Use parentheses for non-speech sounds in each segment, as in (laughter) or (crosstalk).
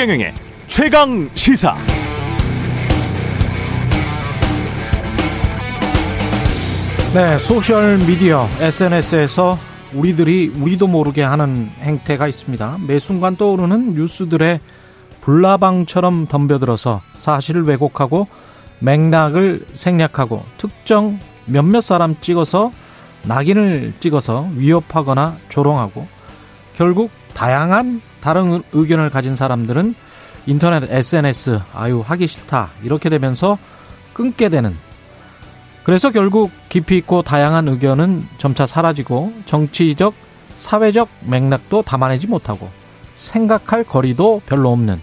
최경영의 최강 시사. 네, 소셜 미디어 SNS에서 우리들이 우리도 모르게 하는 행태가 있습니다. 매 순간 떠오르는 뉴스들의 불나방처럼 덤벼들어서 사실을 왜곡하고 맥락을 생략하고 특정 몇몇 사람 찍어서 낙인을 찍어서 위협하거나 조롱하고 결국 다양한 다른 의견을 가진 사람들은 인터넷 SNS 아유 하기 싫다 이렇게 되면서 끊게 되는 그래서 결국 깊이 있고 다양한 의견은 점차 사라지고 정치적 사회적 맥락도 담아내지 못하고 생각할 거리도 별로 없는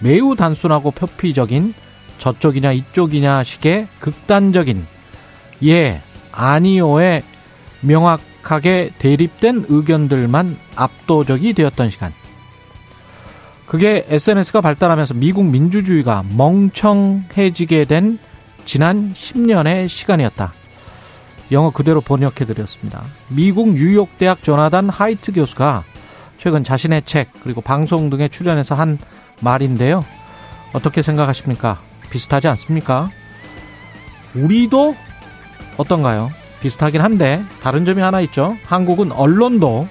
매우 단순하고 표피적인 저쪽이냐 이쪽이냐 식의 극단적인 예 아니오의 명확하게 대립된 의견들만 압도적이 되었던 시간. 그게 SNS가 발달하면서 미국 민주주의가 멍청해지게 된 지난 10년의 시간이었다. 영어 그대로 번역해 드렸습니다. 미국 뉴욕대학 조나단 하이트 교수가 최근 자신의 책 그리고 방송 등에 출연해서 한 말인데요. 어떻게 생각하십니까? 비슷하지 않습니까? 우리도 어떤가요? 비슷하긴 한데 다른 점이 하나 있죠. 한국은 언론도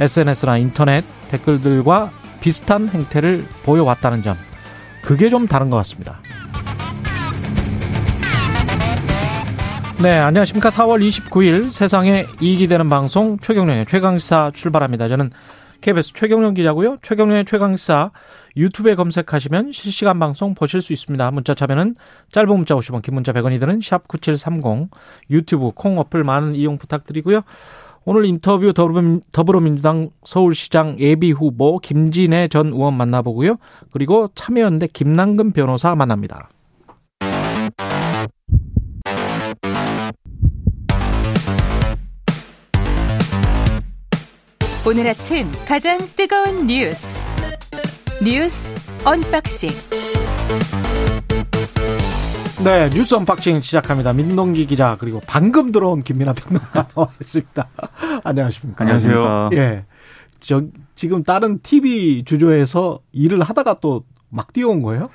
SNS나 인터넷 댓글들과 비슷한 행태를 보여왔다는 점. 그게 좀 다른 것 같습니다. 네, 안녕하십니까. 4월 29일 세상에 이익이 되는 방송 최경련의 최강시사 출발합니다. 저는 KBS 최경련 기자고요. 최경련의 최강시사 유튜브에 검색하시면 실시간 방송 보실 수 있습니다. 문자 참여는 짧은 문자 50원, 긴 문자 100원이 드는 샵 9730 유튜브 콩 어플 많은 이용 부탁드리고요. 오늘 인터뷰 더불어민주당 서울시장 예비 후보 김진애 전 의원 만나보고요. 그리고 참여연대 김남근 변호사 만납니다. 오늘 아침 가장 뜨거운 뉴스 뉴스 언박싱 네 뉴스 unboxing 시작합니다. 민동기 기자 그리고 방금 들어온 김민아 평론가 (laughs) 나와 있습니다. 안녕하십니까? 안녕하세요. 예, 저 지금 다른 TV 주조에서 일을 하다가 또 막 뛰어온 거예요?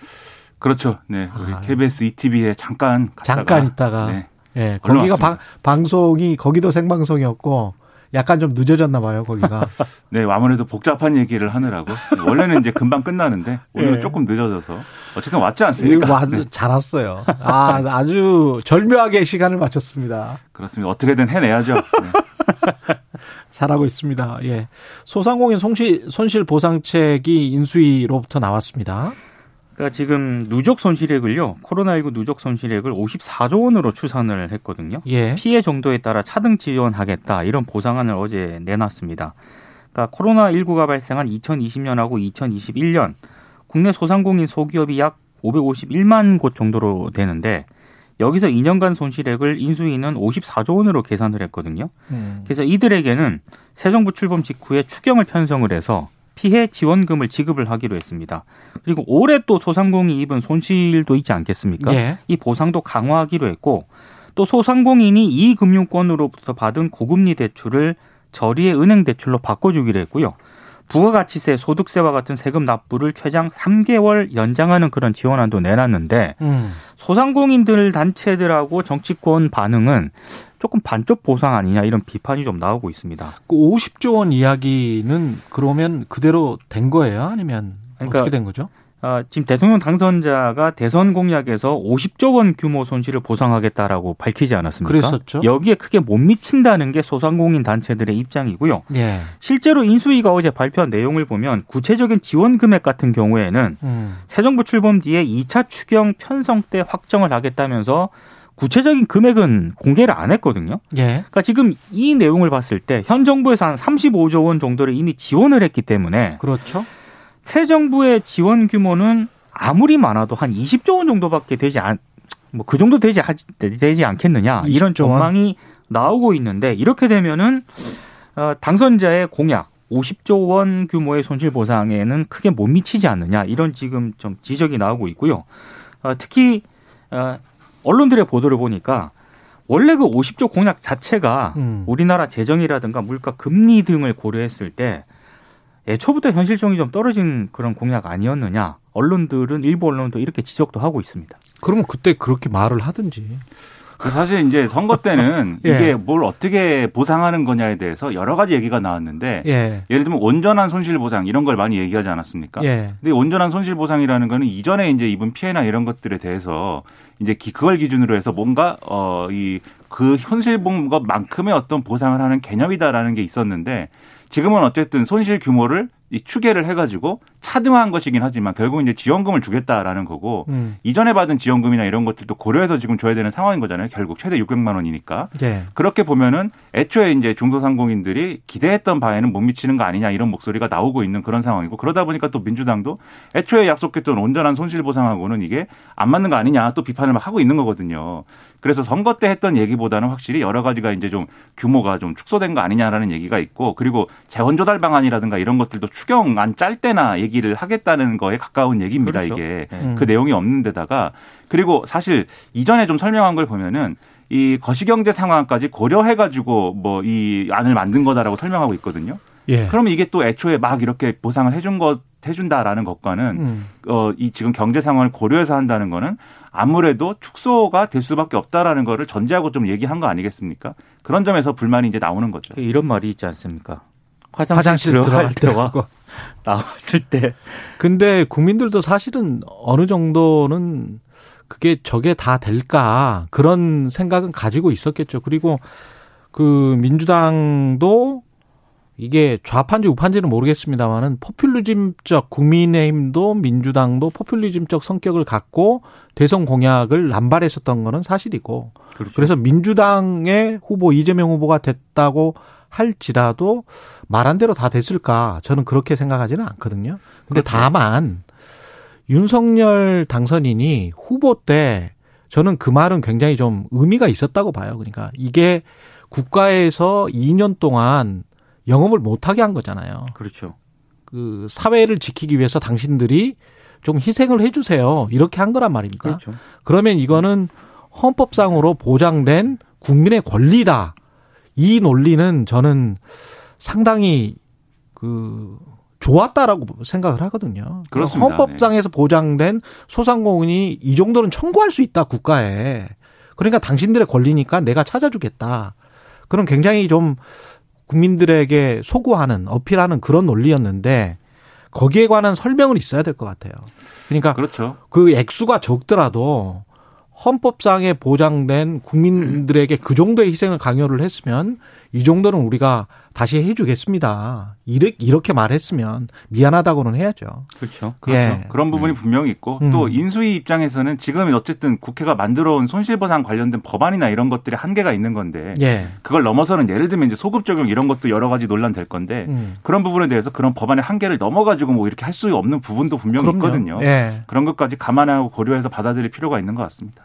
그렇죠. 네, 우리 아. KBS 2TV에 잠깐 갔다가, 잠깐 있다가 네, 예, 얼른 거기가 왔습니다. 방, 방송이 거기도 생방송이었고 약간 좀 늦어졌나 봐요, 거기가. (laughs) 네, 아무래도 복잡한 얘기를 하느라고 원래는 이제 금방 끝나는데 오늘 예. 은 조금 늦어져서 어쨌든 왔지 않습니까? 아주 네, 잘 왔어요. 아, 아주 절묘하게 시간을 맞췄습니다. 그렇습니다. 어떻게든 해내야죠. 네. (laughs) 잘하고 있습니다. 예. 소상공인 손실, 손실 보상책이 인수위로부터 나왔습니다. 그러니까 지금 누적 손실액을요. 코로나19 누적 손실액을 54조 원으로 추산을 했거든요. 예. 피해 정도에 따라 차등 지원하겠다 이런 보상안을 어제 내놨습니다. 그러니까 코로나19가 발생한 2020년하고 2021년 국내 소상공인 소기업이 약 551만 곳 정도로 되는데 여기서 2년간 손실액을 인수위는 54조 원으로 계산을 했거든요. 음. 그래서 이들에게는 새 정부 출범 직후에 추경을 편성을 해서 피해 지원금을 지급을 하기로 했습니다. 그리고 올해 또 소상공인이 입은 손실도 있지 않겠습니까? 예. 이 보상도 강화하기로 했고 또 소상공인이 이 금융권으로부터 받은 고금리 대출을 저리의 은행 대출로 바꿔주기로 했고요. 부가가치세, 소득세와 같은 세금 납부를 최장 3개월 연장하는 그런 지원안도 내놨는데 음. 소상공인들 단체들하고 정치권 반응은 조금 반쪽 보상 아니냐 이런 비판이 좀 나오고 있습니다. 그 50조 원 이야기는 그러면 그대로 된 거예요? 아니면 그러니까 어떻게 된 거죠? 아, 지금 대통령 당선자가 대선 공약에서 50조 원 규모 손실을 보상하겠다라고 밝히지 않았습니까? 그랬었죠. 여기에 크게 못 미친다는 게 소상공인 단체들의 입장이고요. 예. 실제로 인수위가 어제 발표한 내용을 보면 구체적인 지원 금액 같은 경우에는 음. 새 정부 출범 뒤에 2차 추경 편성 때 확정을 하겠다면서 구체적인 금액은 공개를 안 했거든요. 예. 그러니까 지금 이 내용을 봤을 때 현 정부에서 한 35조 원 정도를 이미 지원을 했기 때문에 그렇죠. 새 정부의 지원 규모는 아무리 많아도 한 20조 원 정도밖에 되지 않, 뭐 그 정도 되지, 하- 되지 않겠느냐 이런 20조 원? 전망이 나오고 있는데 이렇게 되면은 어, 당선자의 공약 50조 원 규모의 손실 보상에는 크게 못 미치지 않느냐 이런 지금 좀 지적이 나오고 있고요. 어, 특히 어, 언론들의 보도를 보니까 원래 그 50조 공약 자체가 음. 우리나라 재정이라든가 물가 금리 등을 고려했을 때 애초부터 현실성이 좀 떨어진 그런 공약 아니었느냐. 언론들은 일부 언론도 이렇게 지적도 하고 있습니다. 그러면 그때 그렇게 말을 하든지. 사실 이제 선거 때는 (laughs) 예. 이게 뭘 어떻게 보상하는 거냐에 대해서 여러 가지 얘기가 나왔는데 예. 예를 들면 온전한 손실 보상 이런 걸 많이 얘기하지 않았습니까? 예. 근데 온전한 손실 보상이라는 거는 이전에 이제 입은 피해나 이런 것들에 대해서 이제 기- 그걸 기준으로 해서 뭔가 어이그 손실 본 것만큼의 어떤 보상을 하는 개념이다라는 게 있었는데 지금은 어쨌든 손실 규모를 이 추계를 해가지고 차등화한 것이긴 하지만 결국 이제 지원금을 주겠다라는 거고 음. 이전에 받은 지원금이나 이런 것들도 고려해서 지금 줘야 되는 상황인 거잖아요. 결국 최대 600만 원이니까. 예. 그렇게 보면은 애초에 이제 중소상공인들이 기대했던 바에는 못 미치는 거 아니냐 이런 목소리가 나오고 있는 그런 상황이고 그러다 보니까 또 민주당도 애초에 약속했던 온전한 손실 보상하고는 이게 안 맞는 거 아니냐 또 비판을 막 하고 있는 거거든요. 그래서 선거 때 했던 얘기보다는 확실히 여러 가지가 이제 좀 규모가 좀 축소된 거 아니냐라는 얘기가 있고 그리고 재원 조달 방안이라든가 이런 것들도 추경안 짤 때나 얘기를 하겠다는 거에 가까운 얘기입니다. 그렇죠. 이게 네. 그 내용이 없는 데다가 그리고 사실 이전에 좀 설명한 걸 보면은 이 거시경제 상황까지 고려해 가지고 뭐 이 안을 만든 거다라고 설명하고 있거든요. 예. 그러면 이게 또 애초에 막 이렇게 보상을 해준 것 해준다라는 것과는 음. 어이 지금 경제 상황을 고려해서 한다는 거는 아무래도 축소가 될 수밖에 없다라는 거를 전제하고 좀 얘기한 거 아니겠습니까? 그런 점에서 불만이 이제 나오는 거죠. 이런 말이 있지 않습니까? 화장실, 화장실 들어갈 들어갈 때와. (laughs) 나왔을 때 근데 국민들도 사실은 어느 정도는 그게 저게 다 될까 그런 생각은 가지고 있었겠죠. 그리고 그 민주당도 이게 좌파인지 우파인지는 모르겠습니다만은 포퓰리즘적 국민의힘도 민주당도 포퓰리즘적 성격을 갖고 대선 공약을 남발했었던 거는 사실이고 그렇죠. 그래서 민주당의 후보 이재명 후보가 됐다고 할지라도 말한 대로 다 됐을까? 저는 그렇게 생각하지는 않거든요. 근데 다만 윤석열 당선인이 후보 때 저는 그 말은 굉장히 좀 의미가 있었다고 봐요. 그러니까 이게 국가에서 2년 동안 영업을 못하게 한 거잖아요. 그렇죠. 그 사회를 지키기 위해서 당신들이 좀 희생을 해주세요. 이렇게 한 거란 말입니다. 그렇죠. 그러면 이거는 헌법상으로 보장된 국민의 권리다. 이 논리는 저는 상당히 그 좋았다라고 생각을 하거든요. 그렇습니다. 네. 헌법상에서 보장된 소상공인이 이 정도는 청구할 수 있다 국가에. 그러니까 당신들의 권리니까 내가 찾아주겠다. 그런 굉장히 좀 국민들에게 소구하는 어필하는 그런 논리였는데 거기에 관한 설명은 있어야 될 것 같아요. 그러니까 그렇죠. 그 액수가 적더라도 헌법상에 보장된 국민들에게 그 정도의 희생을 강요를 했으면 이 정도는 우리가 다시 해주겠습니다. 이렇게, 이렇게 말했으면 미안하다고는 해야죠. 그렇죠. 그렇죠. 예. 그런 부분이 분명히 있고 음. 또 인수위 입장에서는 지금 어쨌든 국회가 만들어온 손실보상 관련된 법안이나 이런 것들이 한계가 있는 건데 예. 그걸 넘어서는 예를 들면 이제 소급 적용 이런 것도 여러 가지 논란 될 건데 음. 그런 부분에 대해서 그런 법안의 한계를 넘어가지고 뭐 이렇게 할 수 없는 부분도 분명히 그럼요. 있거든요. 예. 그런 것까지 감안하고 고려해서 받아들일 필요가 있는 것 같습니다.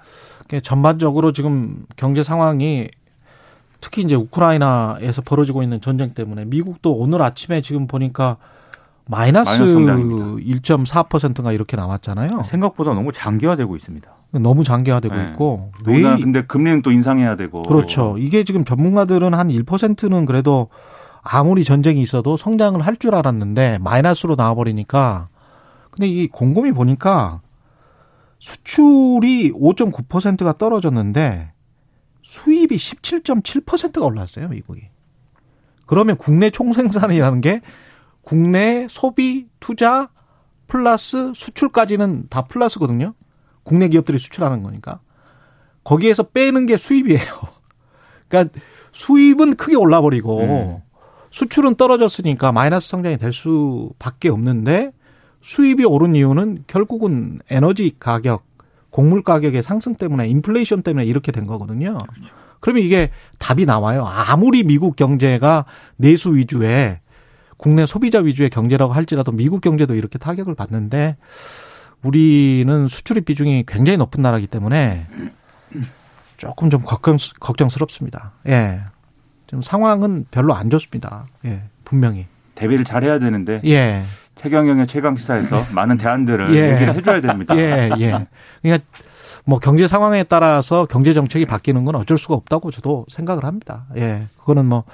전반적으로 지금 경제 상황이 특히 이제 우크라이나에서 벌어지고 있는 전쟁 때문에 미국도 오늘 아침에 지금 보니까 마이너스 마이너스 성장입니다. 1.4%가 이렇게 나왔잖아요. 생각보다 너무 장기화되고 있습니다. 너무 장기화되고 네. 있고 왜 근데 금리는 또 인상해야 되고 그렇죠. 이게 지금 전문가들은 한 1%는 그래도 아무리 전쟁이 있어도 성장을 할 줄 알았는데 마이너스로 나와 버리니까 근데 이 곰곰이 보니까 수출이 5.9%가 떨어졌는데 수입이 17.7%가 올랐어요, 미국이. 그러면 국내 총생산이라는 게 국내 소비, 투자, 플러스 수출까지는 다 플러스거든요. 국내 기업들이 수출하는 거니까. 거기에서 빼는 게 수입이에요. (laughs) 그러니까 수입은 크게 올라버리고 음. 수출은 떨어졌으니까 마이너스 성장이 될 수밖에 없는데 수입이 오른 이유는 결국은 에너지 가격, 곡물 가격의 상승 때문에 인플레이션 때문에 이렇게 된 거거든요. 그러면 이게 답이 나와요. 아무리 미국 경제가 내수 위주의 국내 소비자 위주의 경제라고 할지라도 미국 경제도 이렇게 타격을 받는데 우리는 수출입 비중이 굉장히 높은 나라이기 때문에 조금 좀 걱정, 걱정스럽습니다. 예. 지금 상황은 별로 안 좋습니다. 예. 분명히. 대비를 잘해야 되는데 예. 최경영의 최강 시사에서 (laughs) 많은 대안들을 예. 얘기를 해줘야 됩니다. 예, 예. 그러니까 뭐 경제 상황에 따라서 경제 정책이 바뀌는 건 어쩔 수가 없다고 저도 생각을 합니다. 예. 그거는 뭐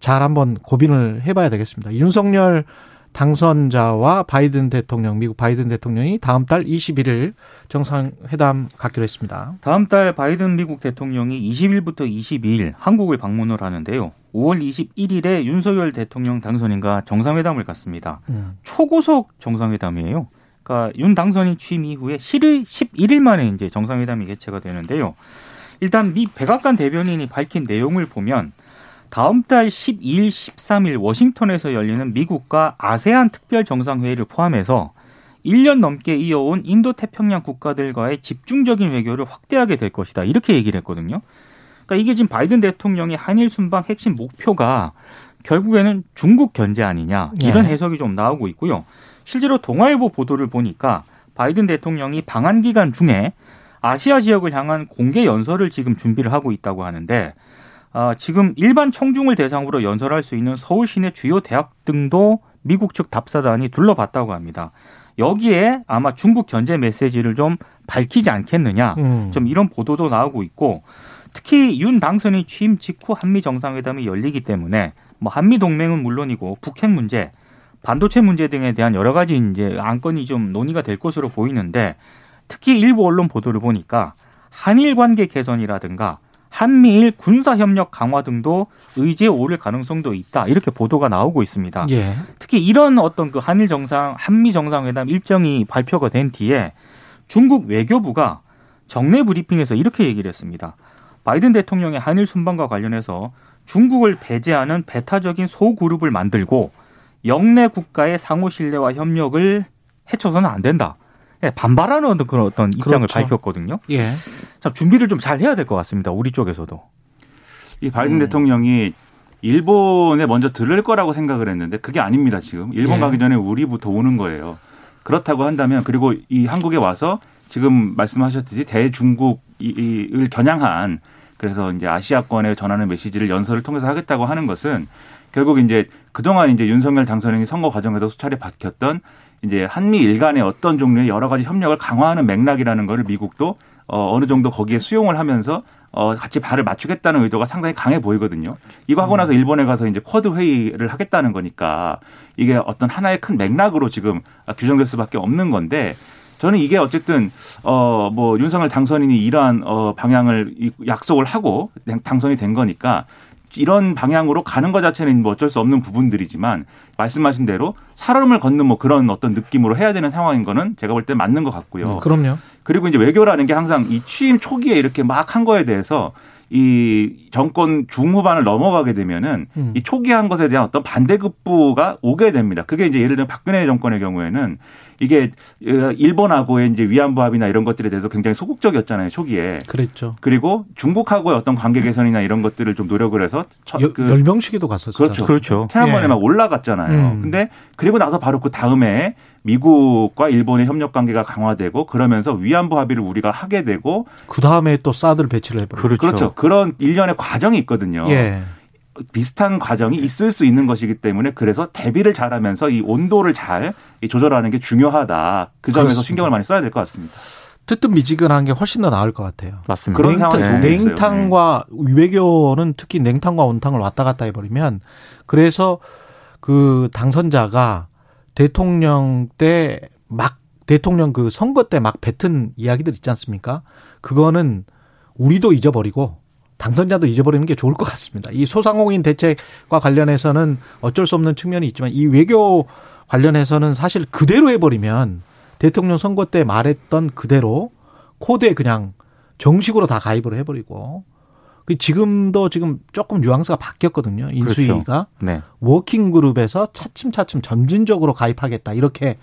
잘 한번 고민을 해봐야 되겠습니다. 윤석열 당선자와 바이든 대통령, 미국 바이든 대통령이 다음 달 21일 정상회담 갖기로 했습니다. 다음 달 바이든 미국 대통령이 20일부터 22일 한국을 방문을 하는데요. 5월 21일에 윤석열 대통령 당선인과 정상회담을 갖습니다. 음. 초고속 정상회담이에요. 그러니까 윤 당선인 취임 이후에 11일, 11일 만에 이제 정상회담이 개최가 되는데요. 일단 미 백악관 대변인이 밝힌 내용을 보면 다음 달 12일, 13일 워싱턴에서 열리는 미국과 아세안 특별 정상회의를 포함해서 1년 넘게 이어온 인도 태평양 국가들과의 집중적인 외교를 확대하게 될 것이다. 이렇게 얘기를 했거든요. 그러니까 이게 지금 바이든 대통령의 한일 순방 핵심 목표가 결국에는 중국 견제 아니냐 이런 예. 해석이 좀 나오고 있고요. 실제로 동아일보 보도를 보니까 바이든 대통령이 방한 기간 중에 아시아 지역을 향한 공개 연설을 지금 준비를 하고 있다고 하는데 어, 지금 일반 청중을 대상으로 연설할 수 있는 서울 시내 주요 대학 등도 미국 측 답사단이 둘러봤다고 합니다. 여기에 아마 중국 견제 메시지를 좀 밝히지 않겠느냐, 음. 좀 이런 보도도 나오고 있고, 특히 윤 당선인 취임 직후 한미 정상회담이 열리기 때문에 뭐 한미 동맹은 물론이고 북핵 문제, 반도체 문제 등에 대한 여러 가지 이제 안건이 좀 논의가 될 것으로 보이는데 특히 일부 언론 보도를 보니까 한일 관계 개선이라든가 한미일 군사 협력 강화 등도 의제에 오를 가능성도 있다. 이렇게 보도가 나오고 있습니다. 예. 특히 이런 어떤 그 한일 정상, 한미 정상회담 일정이 발표가 된 뒤에 중국 외교부가 정례 브리핑에서 이렇게 얘기를 했습니다. 바이든 대통령의 한일 순방과 관련해서 중국을 배제하는 배타적인 소그룹을 만들고 영내 국가의 상호 신뢰와 협력을 해쳐서는 안 된다. 예, 반발하는 어떤 그런 어떤 입장을 그렇죠. 밝혔거든요. 예. 참 준비를 좀 잘 해야 될 것 같습니다. 우리 쪽에서도. 이 바이든 음. 대통령이 일본에 먼저 들을 거라고 생각을 했는데 그게 아닙니다. 지금 일본 예. 가기 전에 우리부터 오는 거예요. 그렇다고 한다면 그리고 이 한국에 와서 지금 말씀하셨듯이 대중국을 겨냥한 그래서 이제 아시아권에 전하는 메시지를 연설을 통해서 하겠다고 하는 것은 결국 이제 그동안 이제 윤석열 당선인이 선거 과정에서 수차례 밝혔던 이제 한미 일 간의 어떤 종류의 여러 가지 협력을 강화하는 맥락이라는 것을 미국도 어, 어느 정도 거기에 수용을 하면서 어, 같이 발을 맞추겠다는 의도가 상당히 강해 보이거든요. 이거 하고 나서 일본에 가서 이제 쿼드 회의를 하겠다는 거니까 이게 어떤 하나의 큰 맥락으로 지금 규정될 수밖에 없는 건데 저는 이게 어쨌든 어 뭐 윤석열 당선인이 이러한 어 방향을 약속을 하고 당선이 된 거니까 이런 방향으로 가는 것 자체는 뭐 어쩔 수 없는 부분들이지만 말씀하신 대로 사람을 걷는 뭐 그런 어떤 느낌으로 해야 되는 상황인 거는 제가 볼 때 맞는 것 같고요. 네, 그럼요. 그리고 이제 외교라는 게 항상 이 취임 초기에 이렇게 막 한 거에 대해서 이 정권 중후반을 넘어가게 되면은 음. 이 초기에 한 것에 대한 어떤 반대급부가 오게 됩니다. 그게 이제 예를 들면 박근혜 정권의 경우에는 이게 일본하고의 이제 위안부 합의나 이런 것들에 대해서 굉장히 소극적이었잖아요 초기에. 그랬죠. 그리고 중국하고의 어떤 관계 개선이나 이런 것들을 좀 노력을 해서 여, 그 열병식에도 갔었죠. 그렇죠. 그렇죠. 태양권에 예. 막 올라갔잖아요. 음. 근데 그리고 나서 바로 그 다음에 미국과 일본의 협력 관계가 강화되고 그러면서 위안부 합의를 우리가 하게 되고 그 다음에 또 사드를 배치를 해버리고 그렇죠. 그렇죠. 그런 일련의 과정이 있거든요. 예. 비슷한 과정이 있을 수 있는 것이기 때문에 그래서 대비를 잘하면서 이 온도를 잘 조절하는 게 중요하다. 그 점에서 그렇습니다. 신경을 많이 써야 될 것 같습니다. 뜨뜻미지근한 게 훨씬 더 나을 것 같아요. 맞습니다. 그런 냉탕, 냉탕과 네. 외교는 특히 냉탕과 온탕을 왔다 갔다 해버리면 그래서 그 당선자가 대통령 때 막 대통령 그 선거 때 막 뱉은 이야기들 있지 않습니까? 그거는 우리도 잊어버리고 당선자도 잊어버리는 게 좋을 것 같습니다. 이 소상공인 대책과 관련해서는 어쩔 수 없는 측면이 있지만 이 외교 관련해서는 사실 그대로 해버리면 대통령 선거 때 말했던 그대로 쿼드에 그냥 정식으로 다 가입을 해버리고 그 지금도 지금 조금 뉘앙스가 바뀌었거든요. 인수위가 그렇죠. 네. working group에서 차츰차츰 점진적으로 가입하겠다 이렇게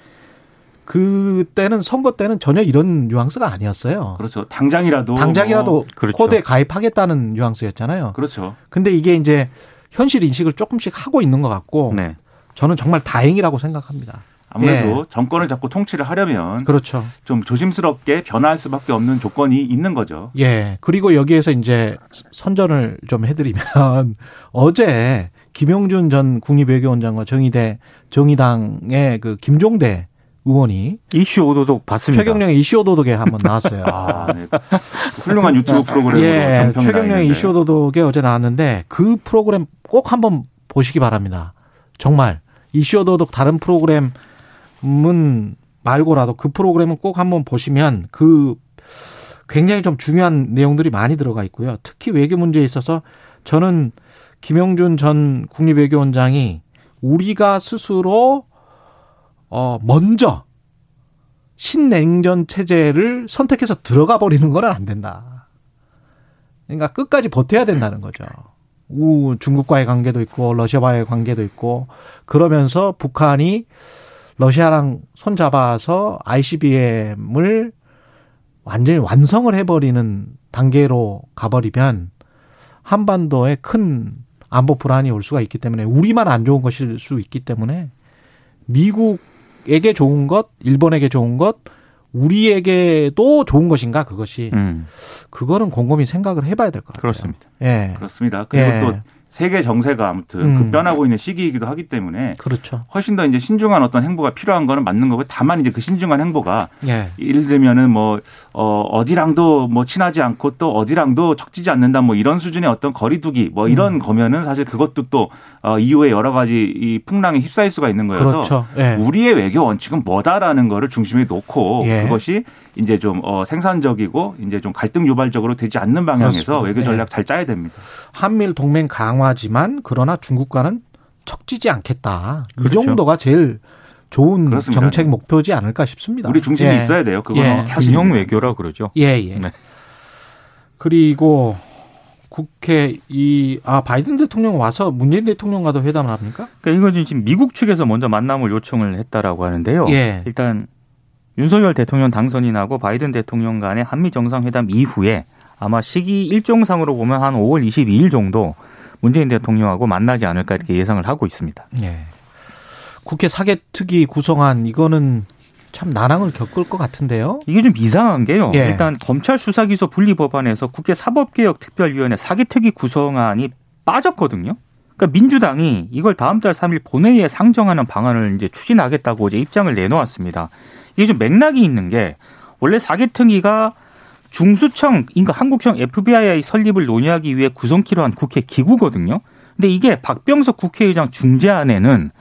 그때는 선거 때는 전혀 이런 뉘앙스가 아니었어요. 그렇죠. 당장이라도 당장이라도 뭐. 그렇죠. 쿼드에 가입하겠다는 뉘앙스였잖아요. 그렇죠. 근데 이게 이제 현실 인식을 조금씩 하고 있는 것 같고 네. 저는 정말 다행이라고 생각합니다. 아무래도 예. 정권을 잡고 통치를 하려면 그렇죠. 좀 조심스럽게 변화할 수밖에 없는 조건이 있는 거죠. 예. 그리고 여기에서 이제 선전을 좀 해드리면 (laughs) 어제 김용준 전 국립외교원장과 정의대 정의당의 그 김종대 의원이 이슈 오도독 봤습니다. 최경령의 이슈 오도독에 한번 나왔어요. (laughs) 아, 네. 훌륭한 유튜브 프로그램으로 예, 최경령의 이슈 오도독에 어제 나왔는데 그 프로그램 꼭 한번 보시기 바랍니다. 정말 이슈 도덕 다른 프로그램 은 말고라도 그 프로그램은 꼭 한번 보시면 그 굉장히 좀 중요한 내용들이 많이 들어가 있고요. 특히 외교 문제에 있어서 저는 김영준 전 국립외교원장이 우리가 스스로 어 먼저 신냉전 체제를 선택해서 들어가 버리는 건 안 된다. 그러니까 끝까지 버텨야 된다는 거죠. 우 중국과의 관계도 있고 러시아와의 관계도 있고 그러면서 북한이 러시아랑 손잡아서 ICBM을 완전히 완성을 해버리는 단계로 가버리면 한반도에 큰 안보 불안이 올 수가 있기 때문에 우리만 안 좋은 것일 수 있기 때문에 미국에게 좋은 것, 일본에게 좋은 것, 우리에게도 좋은 것인가 그것이 음. 그거는 곰곰이 생각을 해봐야 될 것 같아요. 그렇습니다. 예, 그렇습니다. 그리고 예. 또 세계 정세가 아무튼 음. 급변하고 있는 시기이기도 하기 때문에 그렇죠. 훨씬 더 이제 신중한 어떤 행보가 필요한 거는 맞는 거고 다만 이제 그 신중한 행보가 예. 예를 들면은 뭐 어, 어디랑도 뭐 친하지 않고 또 어디랑도 적지지 않는다 뭐 이런 수준의 어떤 거리두기 뭐 이런 음. 거면은 사실 그것도 또 어, 이후에 여러 가지 이 풍랑에 휩싸일 수가 있는 거여서 그렇죠. 예. 우리의 외교 원칙은 뭐다라는 거를 중심에 놓고 예. 그것이 이제 좀 어, 생산적이고 이제 좀 갈등 유발적으로 되지 않는 방향에서 그렇습니다. 외교 전략 네. 잘 짜야 됩니다. 한미일 동맹 강화지만 그러나 중국과는 척지지 않겠다. 그 그렇죠. 정도가 제일 좋은 그렇습니다. 정책 목표지 않을까 싶습니다. 우리 중심이 예. 있어야 돼요. 그거는 예. 균형 외교라 그러죠. 예, 예. 네. 그리고 국회 이 아 바이든 대통령 와서 문재인 대통령과도 회담을 합니까? 그러니까 이건 지금 미국 측에서 먼저 만남을 요청을 했다라고 하는데요. 예. 일단 윤석열 대통령 당선이 나고 바이든 대통령 간의 한미 정상회담 이후에 아마 시기 일정상으로 보면 한 5월 22일 정도 문재인 대통령하고 만나지 않을까 이렇게 예상을 하고 있습니다. 예. 국회 사개특위 구성안 이거는 참 난항을 겪을 것 같은데요. 이게 좀 이상한 게요. 예. 일단 검찰 수사기소 분리 법안에서 국회 사법개혁 특별위원회 사개특위 구성안이 빠졌거든요. 그러니까 민주당이 이걸 다음 달 3일 본회의에 상정하는 방안을 이제 추진하겠다고 이제 입장을 내놓았습니다. 이게 좀 맥락이 있는 게 원래 사개특위가 중수청, 그러니까 한국형 FBI 설립을 논의하기 위해 구성키로 한 국회 기구거든요. 근데 이게 박병석 국회의장 중재안에는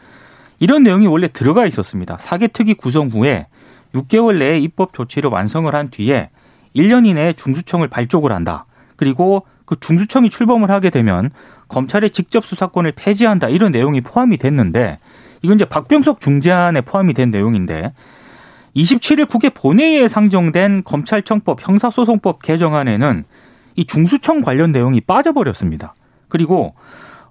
이런 내용이 원래 들어가 있었습니다. 사개특위 구성 후에 6개월 내에 입법 조치를 완성을 한 뒤에 1년 이내에 중수청을 발족을 한다. 그리고 그 중수청이 출범을 하게 되면 검찰의 직접 수사권을 폐지한다. 이런 내용이 포함이 됐는데 이건 이제 박병석 중재안에 포함이 된 내용인데 27일 국회 본회의에 상정된 검찰청법 형사소송법 개정안에는 이 중수청 관련 내용이 빠져버렸습니다. 그리고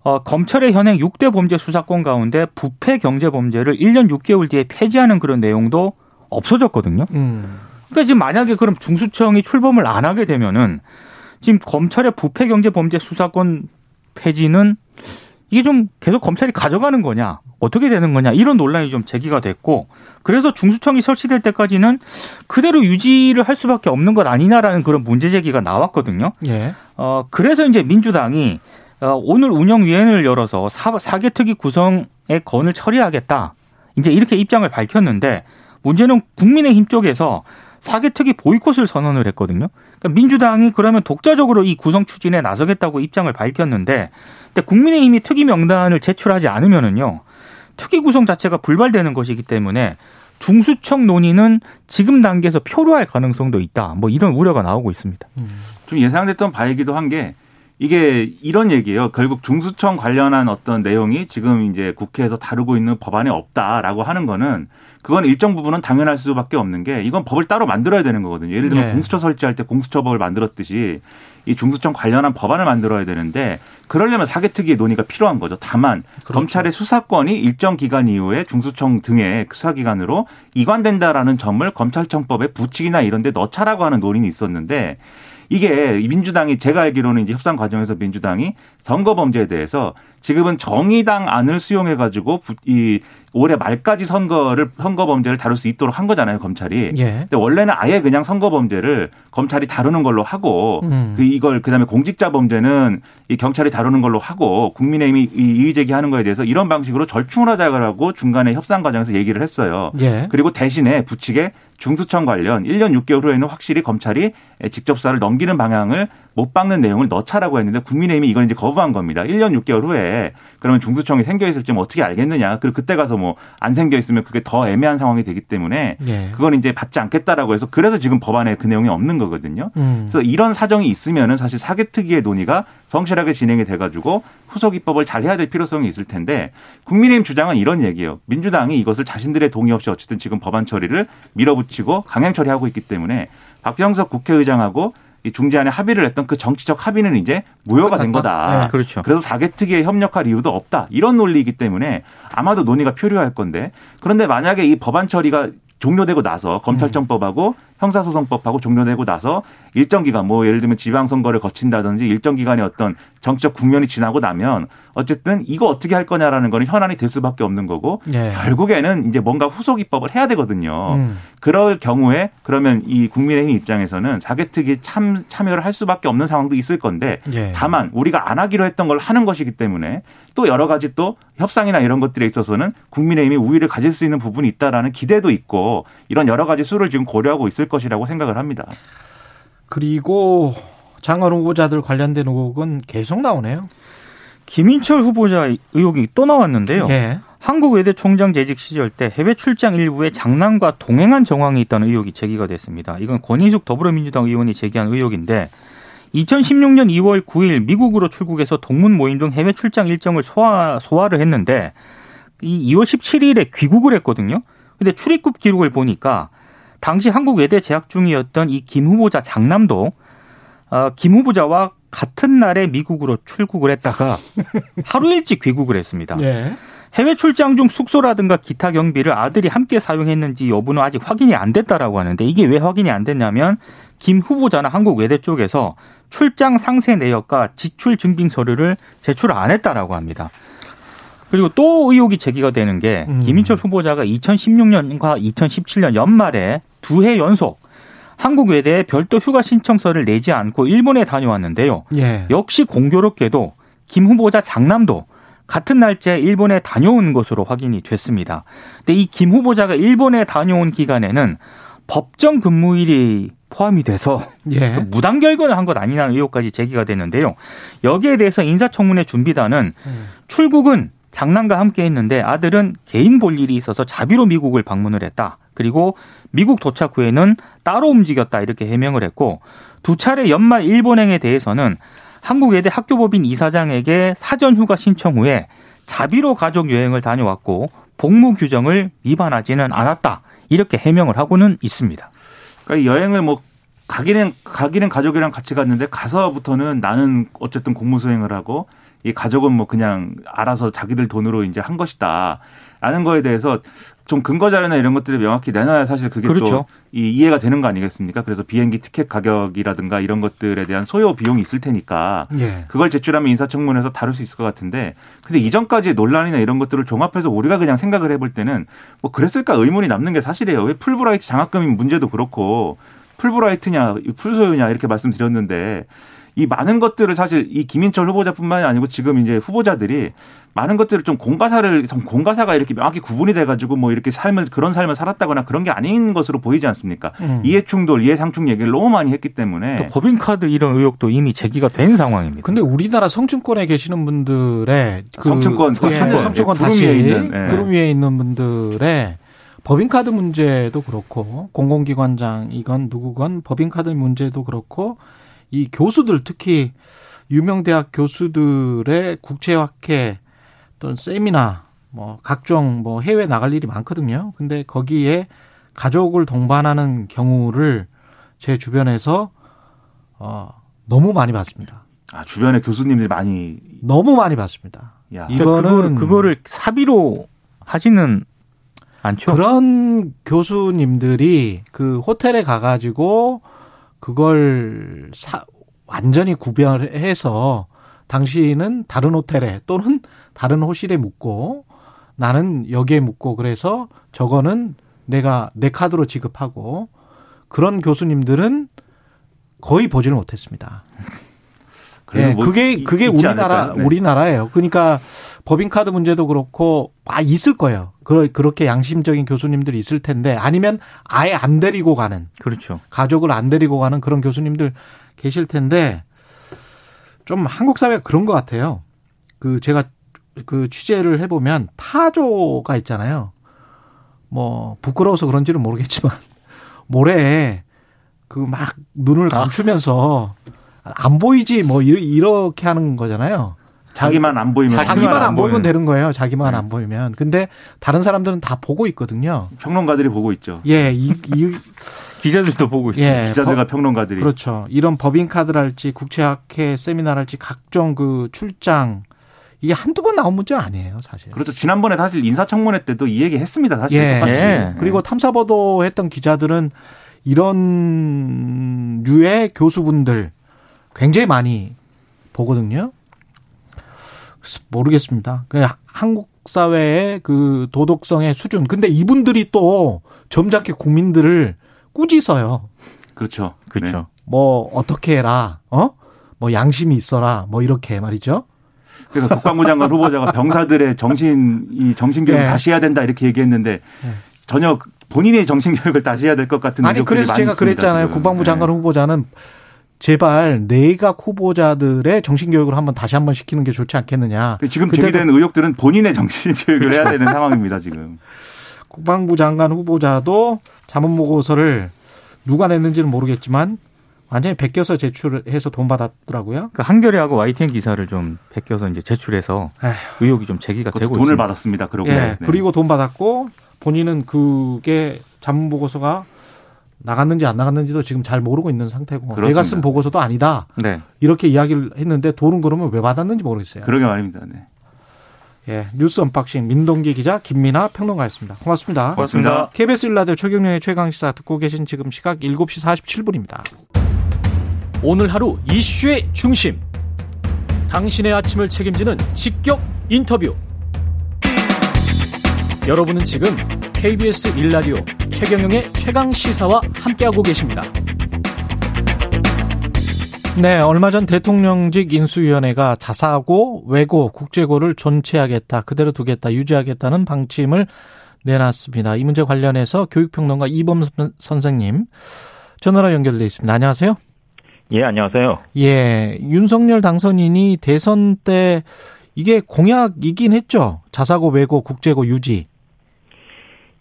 어, 검찰의 현행 6대 범죄 수사권 가운데 부패 경제 범죄를 1년 6개월 뒤에 폐지하는 그런 내용도 없어졌거든요. 음. 그러니까 지금 만약에 그럼 중수청이 출범을 안 하게 되면은 지금 검찰의 부패 경제 범죄 수사권 폐지는 이게 좀 계속 검찰이 가져가는 거냐 어떻게 되는 거냐 이런 논란이 좀 제기가 됐고 그래서 중수청이 설치될 때까지는 그대로 유지를 할 수밖에 없는 것 아니냐라는 그런 문제 제기가 나왔거든요. 예. 어 그래서 이제 민주당이 어, 오늘 운영위원회를 열어서 사, 사개 특위 구성의 건을 처리하겠다. 이제 이렇게 입장을 밝혔는데 문제는 국민의힘 쪽에서 사개특위 보이콧을 선언을 했거든요. 그러니까 민주당이 그러면 독자적으로 이 구성 추진에 나서겠다고 입장을 밝혔는데 근데 국민의힘이 특위 명단을 제출하지 않으면은요. 특위 구성 자체가 불발되는 것이기 때문에 중수청 논의는 지금 단계에서 표류할 가능성도 있다. 뭐 이런 우려가 나오고 있습니다. 좀 예상됐던 바이기도 한 게 이게 이런 얘기예요. 결국 중수청 관련한 어떤 내용이 지금 이제 국회에서 다루고 있는 법안에 없다라고 하는 거는 그건 일정 부분은 당연할 수밖에 없는 게 이건 법을 따로 만들어야 되는 거거든요. 예를 들면 네. 공수처 설치할 때 공수처법을 만들었듯이 이 중수청 관련한 법안을 만들어야 되는데 그러려면 사개특위의 논의가 필요한 거죠. 다만 그렇죠. 검찰의 수사권이 일정 기간 이후에 중수청 등의 수사기관으로 이관된다라는 점을 검찰청법에 부칙이나 이런 데 넣자라고 하는 논의는 있었는데 이게 민주당이 제가 알기로는 이제 협상 과정에서 민주당이 선거 범죄에 대해서 지금은 정의당 안을 수용해 가지고 이 올해 말까지 선거를 선거 범죄를 다룰 수 있도록 한 거잖아요 검찰이. 예. 근데 원래는 아예 그냥 선거 범죄를 검찰이 다루는 걸로 하고 음. 그 이걸 그다음에 공직자 범죄는 이 경찰이 다루는 걸로 하고 국민의힘이 이의 제기하는 거에 대해서 이런 방식으로 절충을 하자고 중간에 협상 과정에서 얘기를 했어요. 예. 그리고 대신에 부칙에 중수청 관련 1년 6개월 후에는 확실히 검찰이 직접 수사를 넘기는 방향을 못 박는 내용을 넣자라고 했는데 국민의힘이 이걸 이제 거부 한 겁니다. 1년 6개월 후에 그러면 중수청이 생겨 있을지 뭐 어떻게 알겠느냐. 그리고 그때 가서 뭐 안 생겨 있으면 그게 더 애매한 상황이 되기 때문에 예. 그건 이제 받지 않겠다라고 해서 그래서 지금 법안에 그 내용이 없는 거거든요. 음. 그래서 이런 사정이 있으면은 사실 사개특위의 논의가 성실하게 진행이 돼가지고 후속 입법을 잘 해야 될 필요성이 있을 텐데 국민의힘 주장은 이런 얘기예요. 민주당이 이것을 자신들의 동의 없이 어쨌든 지금 법안 처리를 밀어붙이고 강행 처리하고 있기 때문에 박병석 국회의장하고 이 중재안에 합의를 했던 그 정치적 합의는 이제 무효가 된. 거다. 네. 그렇죠. 그래서 사개특위에 협력할 이유도 없다. 이런 논리이기 때문에 아마도 논의가 필요할 건데 그런데 만약에 이 법안 처리가 종료되고 나서 검찰청법하고 형사소송법하고 종료되고 나서 일정 기간 뭐 예를 들면 지방선거를 거친다든지 일정 기간의 어떤 정치적 국면이 지나고 나면 어쨌든 이거 어떻게 할 거냐라는 거는 현안이 될 수밖에 없는 거고 예. 결국에는 이제 뭔가 후속 입법을 해야 되거든요. 음. 그럴 경우에 그러면 이 국민의힘 입장에서는 사개특위 참 참여를 할 수밖에 없는 상황도 있을 건데 예. 다만 우리가 안 하기로 했던 걸 하는 것이기 때문에 또 여러 가지 또 협상이나 이런 것들에 있어서는 국민의힘이 우위를 가질 수 있는 부분이 있다라는 기대도 있고 이런 여러 가지 수를 지금 고려하고 있을 것이라고 생각을 합니다. 그리고 장관 후보자들 관련된 의혹은 계속 나오네요. 김인철 후보자 의혹이 또 나왔는데요. 예. 한국외대 총장 재직 시절 때 해외 출장 일부에 장난과 동행한 정황이 있다는 의혹이 제기가 됐습니다. 이건 권인숙 더불어민주당 의원이 제기한 의혹인데 2016년 2월 9일 미국으로 출국해서 동문 모임 등 해외 출장 일정을 소화, 소화를 했는데 이 2월 17일에 귀국을 했거든요. 근데 출입국 기록을 보니까 당시 한국 외대 재학 중이었던 이 김 후보자 장남도 어, 김 후보자와 같은 날에 미국으로 출국을 했다가 (laughs) 하루 일찍 귀국을 했습니다. 예. 해외 출장 중 숙소라든가 기타 경비를 아들이 함께 사용했는지 여부는 아직 확인이 안 됐다라고 하는데 이게 왜 확인이 안 됐냐면 김 후보자나 한국 외대 쪽에서 출장 상세 내역과 지출 증빙 서류를 제출 안 했다라고 합니다. 그리고 또 의혹이 제기가 되는 게 음. 김인철 후보자가 2016년과 2017년 연말에 두 해 연속 한국 외대에 별도 휴가 신청서를 내지 않고 일본에 다녀왔는데요. 예. 역시 공교롭게도 김 후보자 장남도 같은 날짜에 일본에 다녀온 것으로 확인이 됐습니다. 근데 이 김 후보자가 일본에 다녀온 기간에는 법정 근무일이 포함이 돼서 예. 무단 결근을 한 것 아니냐는 의혹까지 제기가 됐는데요. 여기에 대해서 인사청문회 준비단은 음. 출국은 장남과 함께 했는데 아들은 개인 볼 일이 있어서 자비로 미국을 방문을 했다. 그리고 미국 도착 후에는 따로 움직였다 이렇게 해명을 했고 두 차례 연말 일본행에 대해서는 한국외대 학교법인 이사장에게 사전 휴가 신청 후에 자비로 가족 여행을 다녀왔고 복무 규정을 위반하지는 않았다 이렇게 해명을 하고는 있습니다. 그러니까 이 여행을 뭐 가기는 가기는 가족이랑 같이 갔는데 가서부터는 나는 어쨌든 공무 수행을 하고 이 가족은 뭐 그냥 알아서 자기들 돈으로 이제 한 것이다. 라는 거에 대해서 좀 근거 자료나 이런 것들을 명확히 내놔야 사실 그게 그렇죠. 또이 이해가 되는 거 아니겠습니까? 그래서 비행기 티켓 가격이라든가 이런 것들에 대한 소요 비용이 있을 테니까 예. 그걸 제출하면 인사청문회에서 다룰 수 있을 것 같은데 근데 이전까지의 논란이나 이런 것들을 종합해서 우리가 그냥 생각을 해볼 때는 뭐 그랬을까 의문이 남는 게 사실이에요. 왜 풀브라이트 장학금 문제도 그렇고 풀브라이트냐 풀소유냐 이렇게 말씀드렸는데 이 많은 것들을 사실 이 김인철 후보자뿐만이 아니고 지금 이제 후보자들이 많은 것들을 좀 공과 사를 공과 사가 이렇게 명확히 구분이 돼가지고 뭐 이렇게 삶을 그런 삶을 살았다거나 그런 게 아닌 것으로 보이지 않습니까? 음. 이해 충돌, 이해 상충 얘기를 너무 많이 했기 때문에 또 법인카드 이런 의혹도 이미 제기가 된 상황입니다. 근데 우리나라 성층권에 계시는 분들의 그 성층권, 예, 성층권, 성층권 예, 구름 위에 있는, 예. 구름 위에 있는 분들의 법인카드 문제도 그렇고 공공기관장이건 누구건 법인카드 문제도 그렇고 이 교수들 특히 유명 대학 교수들의 국제 학회 또는 세미나 뭐 각종 뭐 해외 나갈 일이 많거든요. 근데 거기에 가족을 동반하는 경우를 제 주변에서 어 너무 많이 봤습니다. 아, 주변에 교수님들이 많이 너무 많이 봤습니다. 야, 그러니까 이거는 그거를, 그거를 사비로 하지는 않죠. 그런 교수님들이 그 호텔에 가가지고 그걸 사, 완전히 구별해서 당신은 다른 호텔에 또는 다른 호실에 묵고 나는 여기에 묵고 그래서 저거는 내가 내 카드로 지급하고 그런 교수님들은 거의 보지를 못했습니다. 예, 뭐 그게 있- 그게 우리나라? 네. 우리나라예요. 그러니까 법인카드 문제도 그렇고 아 있을 거예요. 그 그렇게 양심적인 교수님들이 있을 텐데 아니면 아예 안 데리고 가는 그렇죠. 가족을 안 데리고 가는 그런 교수님들 계실 텐데 좀 한국 사회가 그런 것 같아요. 그 제가 그 취재를 해보면 타조가 있잖아요. 뭐 부끄러워서 그런지는 모르겠지만 (laughs) 모래에 그 막 눈을 아. 감추면서 안 보이지 뭐 이- 이렇게 하는 거잖아요. 자기만 안 보이면 자기만 안 보이면 보이는. 되는 거예요. 자기만 네. 안 보이면. 근데 다른 사람들은 다 보고 있거든요. 평론가들이 보고 있죠. 예, 이, 이 (laughs) 기자들도 보고 있습니다. 예, 기자들과 법- 평론가들이 그렇죠. 이런 법인카드랄지 국제학회 세미나랄지 각종 그 출장 이게 한두 번 나온 문제 아니에요, 사실. 그렇죠. 지난번에 사실 인사청문회 때도 이 얘기 했습니다. 사실 예. 똑같이. 예. 그리고 탐사보도 했던 기자들은 이런 류의 교수분들 굉장히 많이 보거든요. 모르겠습니다. 그 한국 사회의 그 도덕성의 수준. 근데 이분들이 또 점잖게 국민들을 꾸짖어요. 그렇죠. 그렇죠. 뭐 어떻게 해라. 어? 뭐 양심이 있어라. 뭐 이렇게 말이죠. 그러니까 국방부 장관 후보자가 병사들의 정신 이 정신 교육 예. 다시 해야 된다 이렇게 얘기했는데 전혀 본인의 정신 교육을 다시 해야 될 것 같은 아니 그래서 제가 있습니다, 그랬잖아요. 지금. 국방부 예. 장관 후보자는 제발 내각 후보자들의 정신 교육을 한번 다시 한번 시키는 게 좋지 않겠느냐. 지금 그때도 제기되는 의혹들은 본인의 정신 교육을 해야 되는 상황입니다 지금. 국방부 장관 후보자도 자문 보고서를 누가 냈는지는 모르겠지만 완전히 베껴서 제출해서 돈 받았더라고요. 그 한겨레하고 YTN 기사를 좀 베껴서 이제 제출해서 에휴. 의혹이 좀 제기가 되고 돈을 있습니다. 받았습니다. 그러고 예. 네. 그리고 돈 받았고 본인은 그게 자문 보고서가 나갔는지 안 나갔는지도 지금 잘 모르고 있는 상태고 그렇습니다. 내가 쓴 보고서도 아니다. 네. 이렇게 이야기를 했는데 돈은 그러면 왜 받았는지 모르겠어요. 그러게 말입니다. 네. 예, 뉴스 unboxing 민동기 기자 김민아 평론가였습니다. 고맙습니다. 고맙습니다. KBS 1라디오 최경영의 최강 시사 듣고 계신 지금 시각 7시 47분입니다. 오늘 하루 이슈의 중심. 당신의 아침을 책임지는 직격 인터뷰. 여러분은 지금 KBS 일라디오 최경영의 최강 시사와 함께하고 계십니다. 네, 얼마 전 대통령직 인수위원회가 자사고, 외고, 국제고를 존치하겠다, 그대로 두겠다, 유지하겠다는 방침을 내놨습니다. 이 문제 관련해서 교육평론가 이범 선생님 전화로 연결돼 있습니다. 안녕하세요. 예, 안녕하세요. 예, 윤석열 당선인이 대선 때 이게 공약이긴 했죠. 자사고, 외고, 국제고 유지.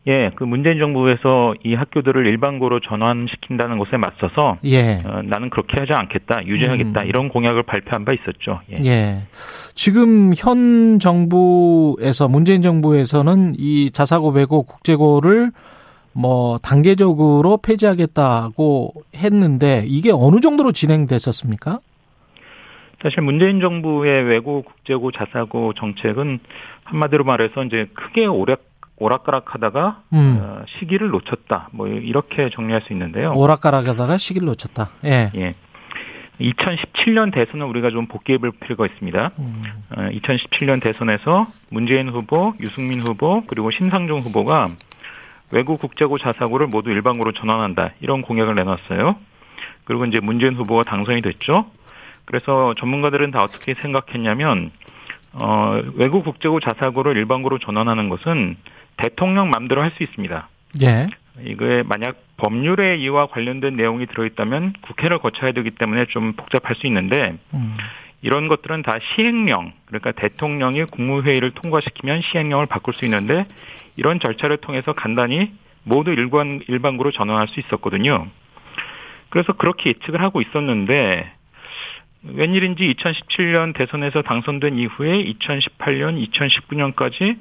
예, 그 문재인 정부에서 이 학교들을 일반고로 전환시킨다는 것에 맞서서 예. 어, 나는 그렇게 하지 않겠다, 유지하겠다 음. 이런 공약을 발표한 바 있었죠. 예. 예. 지금 현 정부에서 문재인 정부에서는 이 자사고 외고 국제고를 뭐 단계적으로 폐지하겠다고 했는데 이게 어느 정도로 진행됐었습니까? 사실 문재인 정부의 외고, 국제고, 자사고 정책은 한마디로 말해서 이제 크게 오락 오락가락하다가 음. 어, 시기를 놓쳤다. 뭐 이렇게 정리할 수 있는데요. 오락가락하다가 시기를 놓쳤다. 예. 예. 2017년 대선은 우리가 좀 복귀해 볼 필요가 있습니다. 음. 어, 2017년 대선에서 문재인 후보, 유승민 후보, 그리고 신상종 후보가 외국 국제고 자사고를 모두 일반고로 전환한다. 이런 공약을 내놨어요. 그리고 이제 문재인 후보가 당선이 됐죠. 그래서 전문가들은 다 어떻게 생각했냐면, 어, 외국 국제고 자사고를 일반고로 전환하는 것은 대통령 맘대로 할 수 있습니다. 예. 이거에 만약 법률의 이와 관련된 내용이 들어있다면 국회를 거쳐야 되기 때문에 좀 복잡할 수 있는데 음. 이런 것들은 다 시행령 그러니까 대통령이 국무회의를 통과시키면 시행령을 바꿀 수 있는데 이런 절차를 통해서 간단히 모두 일관 일반구로 전환할 수 있었거든요. 그래서 그렇게 예측을 하고 있었는데 웬일인지 2017년 대선에서 당선된 이후에 2018년, 2019년까지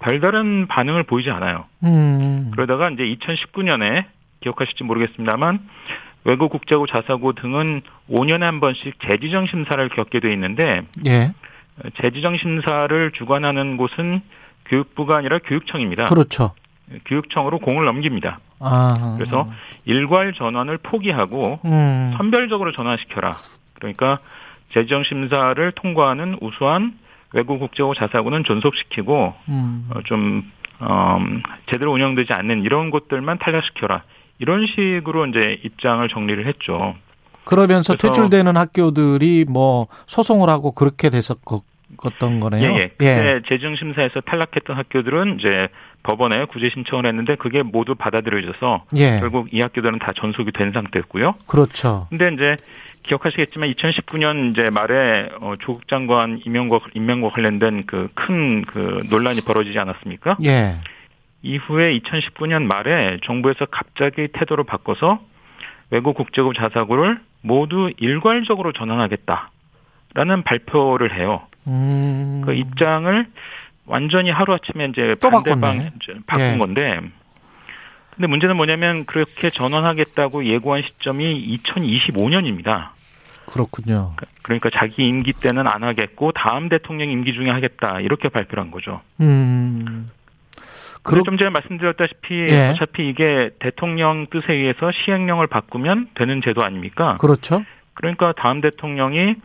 별다른 반응을 보이지 않아요. 음. 그러다가 이제 2019년에 기억하실지 모르겠습니다만 외국 국제고 자사고 등은 5년에 한 번씩 재지정 심사를 겪게 돼 있는데 예. 재지정 심사를 주관하는 곳은 교육부가 아니라 교육청입니다. 그렇죠. 교육청으로 공을 넘깁니다. 아. 그래서 일괄 전환을 포기하고 음. 선별적으로 전환시켜라. 그러니까 재지정 심사를 통과하는 우수한 외국 국제고 자사고는 존속시키고 음. 어, 좀 어, 제대로 운영되지 않는 이런 곳들만 탈락시켜라. 이런 식으로 이제 입장을 정리를 했죠. 그러면서 퇴출되는 학교들이 뭐 소송을 하고 그렇게 됐었던 거네요. 예, 예. 그때 재정 심사에서 탈락했던 학교들은 이제 법원에 구제 신청을 했는데 그게 모두 받아들여져서 예. 결국 이 학교들은 다 전속이 된 상태였고요. 그렇죠. 근데 이제 기억하시겠지만 2019년 이제 말에 어, 조국 장관 임명과 임명과 관련된 그큰그 논란이 벌어지지 않았습니까? 예. 이후에 2019년 말에 정부에서 갑자기 태도를 바꿔서 외국 국제국 자사고를 모두 일괄적으로 전환하겠다라는 발표를 해요. 음. 그 입장을 완전히 하루아침에 이제 또 반대방 바꾼 예. 건데 근데 문제는 뭐냐면 그렇게 전환하겠다고 예고한 시점이 2025년입니다. 그렇군요. 그러니까 자기 임기 때는 안 하겠고 다음 대통령 임기 중에 하겠다 이렇게 발표를 한 거죠. 음. 그리고 그렇 좀 전에 말씀드렸다시피 예. 어차피 이게 대통령 뜻에 의해서 시행령을 바꾸면 되는 제도 아닙니까? 그렇죠. 그러니까 다음 대통령이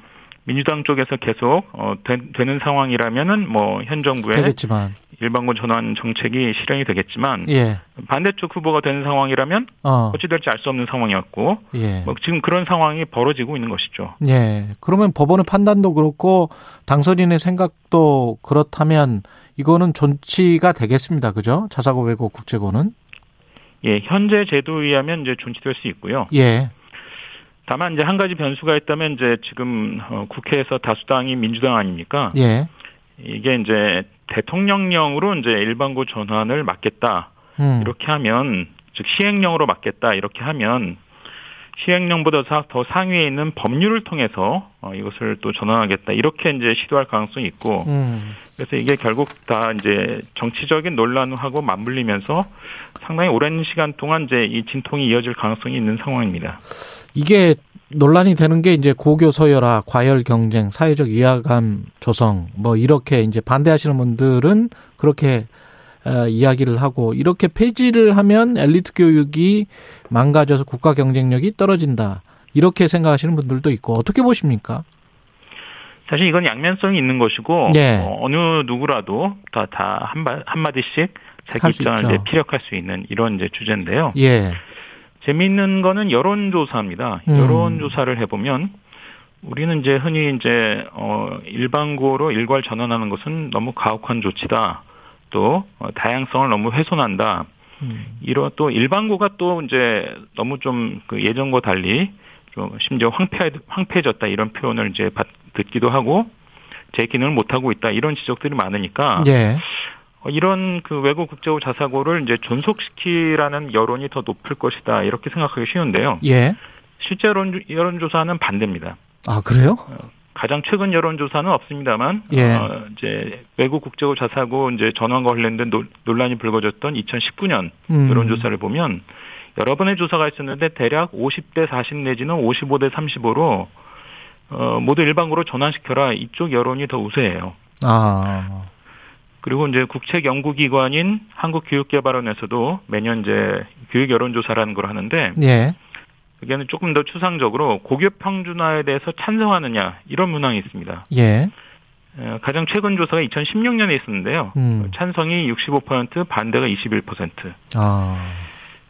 민주당 쪽에서 계속 어, 되, 는 상황이라면은 뭐 현 정부의 되겠지만. 일반군 전환 정책이 실행이 되겠지만 예. 반대쪽 후보가 되는 상황이라면 어. 어찌 될지 알 수 없는 상황이었고 예. 뭐 지금 그런 상황이 벌어지고 있는 것이죠. 예. 그러면 법원의 판단도 그렇고 당선인의 생각도 그렇다면 이거는 존치가 되겠습니다. 그죠? 자사고 외고 국제고는. 예, 현재 제도에 의하면 이제 존치될 수 있고요. 예. 다만 이제 한 가지 변수가 있다면 이제 지금 어, 국회에서 다수당이 민주당 아닙니까? 예. 이게 이제 대통령령으로 이제 일반고 전환을 막겠다 음. 이렇게 하면 즉 시행령으로 막겠다 이렇게 하면 시행령보다 사- 더 상위에 있는 법률을 통해서 어, 이것을 또 전환하겠다 이렇게 이제 시도할 가능성이 있고 음. 그래서 이게 결국 다 이제 정치적인 논란하고 맞물리면서 상당히 오랜 시간 동안 이제 이 진통이 이어질 가능성이 있는 상황입니다. 이게 논란이 되는 게 이제 고교 서열화, 과열 경쟁, 사회적 이해감 조성 뭐 이렇게 이제 반대하시는 분들은 그렇게 어, 이야기를 하고 이렇게 폐지를 하면 엘리트 교육이 망가져서 국가 경쟁력이 떨어진다. 이렇게 생각하시는 분들도 있고 어떻게 보십니까? 사실 이건 양면성이 있는 것이고 네. 어, 어느 누구라도 다다 한마 한마디씩 자기 입장을 피력할 수 있는 이런 이제 주제인데요. 예. 재미있는 거는 여론조사입니다. 음. 여론조사를 해보면 우리는 이제 흔히 이제 어 일반고로 일괄 전환하는 것은 너무 가혹한 조치다. 또 어, 다양성을 너무 훼손한다. 음. 이런 또 일반고가 또 이제 너무 좀 그 예전과 달리 좀 심지어 황폐 황폐해졌다 이런 표현을 이제 받, 듣기도 하고 제 기능을 못 하고 있다 이런 지적들이 많으니까 예. 어, 이런 그 외국 국제고 자사고를 이제 존속시키라는 여론이 더 높을 것이다 이렇게 생각하기 쉬운데요. 예. 실제 여론, 여론조사는 반대입니다. 아, 그래요? 가장 최근 여론조사는 없습니다만 예. 어, 이제 외국 국제고 자사고 이제 전환과 관련된 논- 논란이 불거졌던 2019년 음. 여론조사를 보면 여러 번의 조사가 있었는데 대략 50대 40 내지는 55대 35로 어, 모두 일반고로 전환시켜라 이쪽 여론이 더 우세해요. 아. 그리고 이제 국책 연구기관인 한국교육개발원에서도 매년 이제 교육 여론조사라는 걸 하는데 예. 그게는 조금 더 추상적으로 고교 평준화에 대해서 찬성하느냐 이런 문항이 있습니다. 예. 어, 가장 최근 조사가 2016년에 있었는데요. 음. 찬성이 65% 반대가 21%. 아.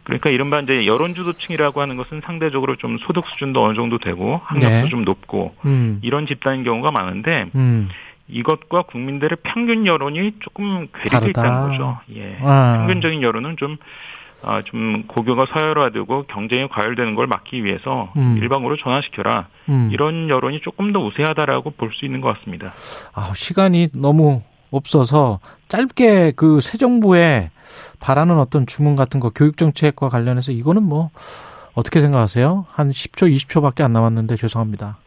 그러니까 이른바 이제 여론주도층이라고 하는 것은 상대적으로 좀 소득 수준도 어느 정도 되고 학력도 네. 좀 높고 음. 이런 집단인 경우가 많은데 음. 이것과 국민들의 평균 여론이 조금 괴리돼. 있다는 거죠. 예. 아. 평균적인 여론은 좀, 아, 좀 고교가 서열화되고 경쟁이 과열되는 걸 막기 위해서 음. 일방으로 전환시켜라. 음. 이런 여론이 조금 더 우세하다라고 볼 수 있는 것 같습니다. 아, 시간이 너무 없어서 짧게 그 새 정부에 바라는 어떤 주문 같은 거 교육 정책과 관련해서 이거는 뭐 어떻게 생각하세요? 한 10초, 20초밖에 안 남았는데 죄송합니다.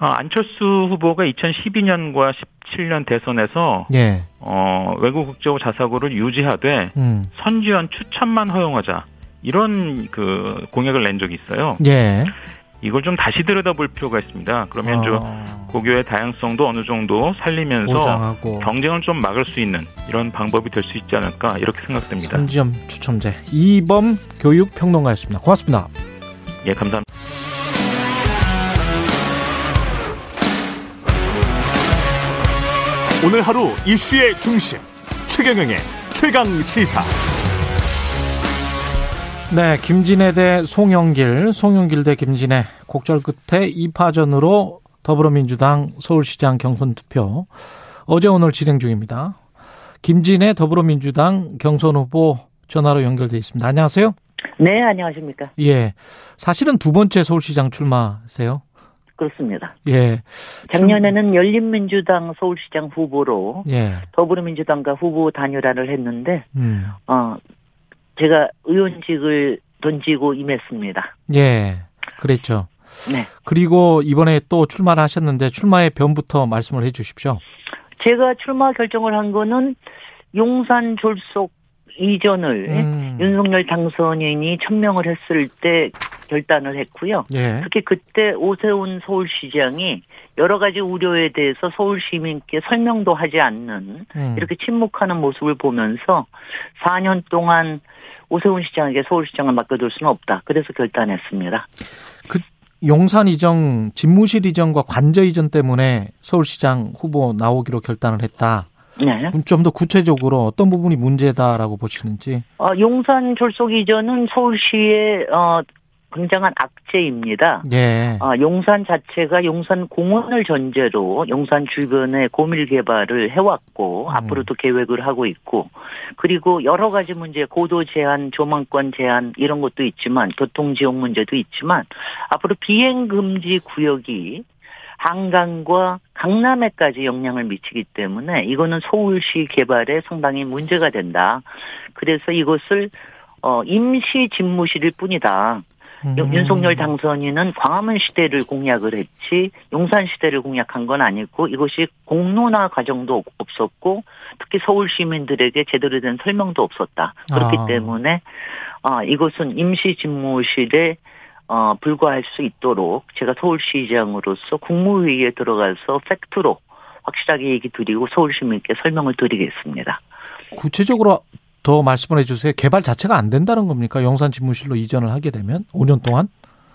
아, 안철수 후보가 2012년과 17년 대선에서 예. 어, 외국 국제고 자사고를 유지하되 음. 선지원 추천만 허용하자. 이런 그 공약을 낸 적이 있어요. 예. 이걸 좀 다시 들여다볼 필요가 있습니다. 그러면 저 어, 고교의 다양성도 어느 정도 살리면서 보장하고 경쟁을 좀 막을 수 있는 이런 방법이 될 수 있지 않을까 이렇게 생각됩니다. 선지점 추첨제 이범 교육 평론가였습니다. 고맙습니다. 예, 감사합니다. 오늘 하루 이슈의 중심 최경영의 최강 시사. 네, 김진애 대 송영길, 송영길 대 김진애 곡절 끝에 2파전으로 더불어민주당 서울시장 경선 투표 어제 오늘 진행 중입니다. 김진애 더불어민주당 경선 후보 전화로 연결돼 있습니다. 안녕하세요. 네, 안녕하십니까. 예. 사실은 두 번째 서울시장 출마세요? 그렇습니다. 예. 작년에는 열린민주당 서울시장 후보로 예. 더불어민주당과 후보 단일화를 했는데, 음. 어, 제가 의원직을 던지고 임했습니다. 예. 그랬죠. 네. 그리고 이번에 또 출마를 하셨는데 출마의 변부터 말씀을 해 주십시오. 제가 출마 결정을 한 거는 용산 졸속 이전을 음. 윤석열 당선인이 천명을 했을 때 결단을 했고요. 예. 특히 그때 오세훈 서울시장이 여러 가지 우려에 대해서 서울 시민께 설명도 하지 않는 음. 이렇게 침묵하는 모습을 보면서 4년 동안 오세훈 시장에게 서울시장을 맡겨둘 수는 없다. 그래서 결단했습니다. 용산 이전, 집무실 이전과 관저 이전 때문에 서울시장 후보 나오기로 결단을 했다. 네. 좀더 구체적으로 어떤 부분이 문제다라고 보시는지. 어, 용산 졸속 이전은 서울시의 어, 굉장한 악재입니다. 예. 아, 용산 자체가 용산 공원을 전제로 용산 주변에 고밀 개발을 해왔고 음. 앞으로도 계획을 하고 있고 그리고 여러 가지 문제 고도 제한, 조망권 제한 이런 것도 있지만 교통 지역 문제도 있지만 앞으로 비행 금지 구역이 한강과 강남에까지 영향을 미치기 때문에 이거는 서울시 개발에 상당히 문제가 된다. 그래서 이것을 어, 임시 집무실일 뿐이다. 윤- 음. 윤석열 당선인은 광화문 시대를 공약을 했지 용산 시대를 공약한 건 아니고 이것이 공론화 과정도 없었고 특히 서울 시민들에게 제대로 된 설명도 없었다. 그렇기 아. 때문에 아, 이것은 임시 집무실에 어, 불과할 수 있도록 제가 서울시장으로서 국무회의에 들어가서 팩트로 확실하게 얘기 드리고 서울 시민께 설명을 드리겠습니다. 구체적으로 더 말씀을 해주세요. 개발 자체가 안 된다는 겁니까? 용산 집무실로 이전을 하게 되면 5년 동안?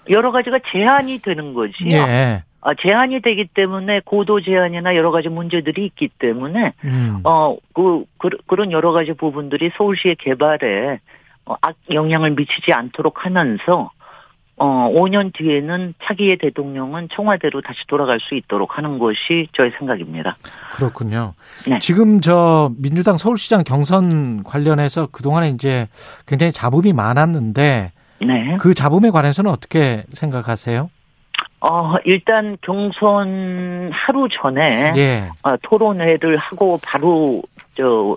여러 가지가 제한이 되는 거지요. 예. 아, 제한이 되기 때문에 고도 제한이나 여러 가지 문제들이 있기 때문에 음. 어, 그, 그 그 런 여러 가지 부분들이 서울시의 개발에 어, 악 영향을 미치지 않도록 하면서 어, 5년 뒤에는 차기의 대통령은 청와대로 다시 돌아갈 수 있도록 하는 것이 저의 생각입니다. 그렇군요. 네. 지금 저 민주당 서울시장 경선 관련해서 그동안에 이제 굉장히 잡음이 많았는데 네. 그 잡음에 관해서는 어떻게 생각하세요? 어, 일단 경선 하루 전에 예. 어, 토론회를 하고 바로 저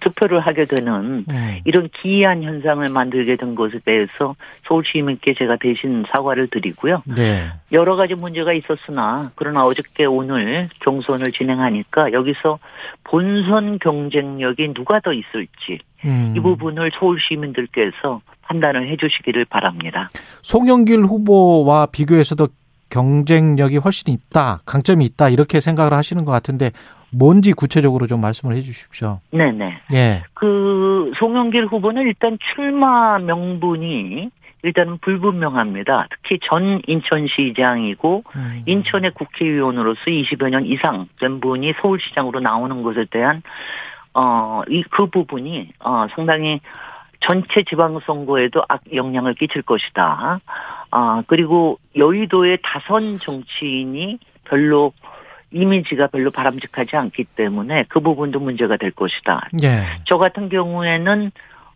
투표를 하게 되는 음. 이런 기이한 현상을 만들게 된 것에 대해서 서울 시민께 제가 대신 사과를 드리고요. 네. 여러 가지 문제가 있었으나 그러나 어저께 오늘 경선을 진행하니까 여기서 본선 경쟁력이 누가 더 있을지 음. 이 부분을 서울 시민들께서 판단을 해주시기를 바랍니다. 송영길 후보와 비교해서도 경쟁력이 훨씬 있다, 강점이 있다 이렇게 생각을 하시는 것 같은데 뭔지 구체적으로 좀 말씀을 해 주십시오. 네네. 예. 그 송영길 후보는 일단 출마 명분이 일단은 불분명합니다. 특히 전 인천시장이고 음. 인천의 국회의원으로서 20여 년 이상 된 분이 서울시장으로 나오는 것에 대한 어이 그 부분이 어 상당히 전체 지방선거에도 악 영향을 끼칠 것이다. 아 그리고 여의도의 다선 정치인이 별로 이미지가 별로 바람직하지 않기 때문에 그 부분도 문제가 될 것이다. 예. 저 같은 경우에는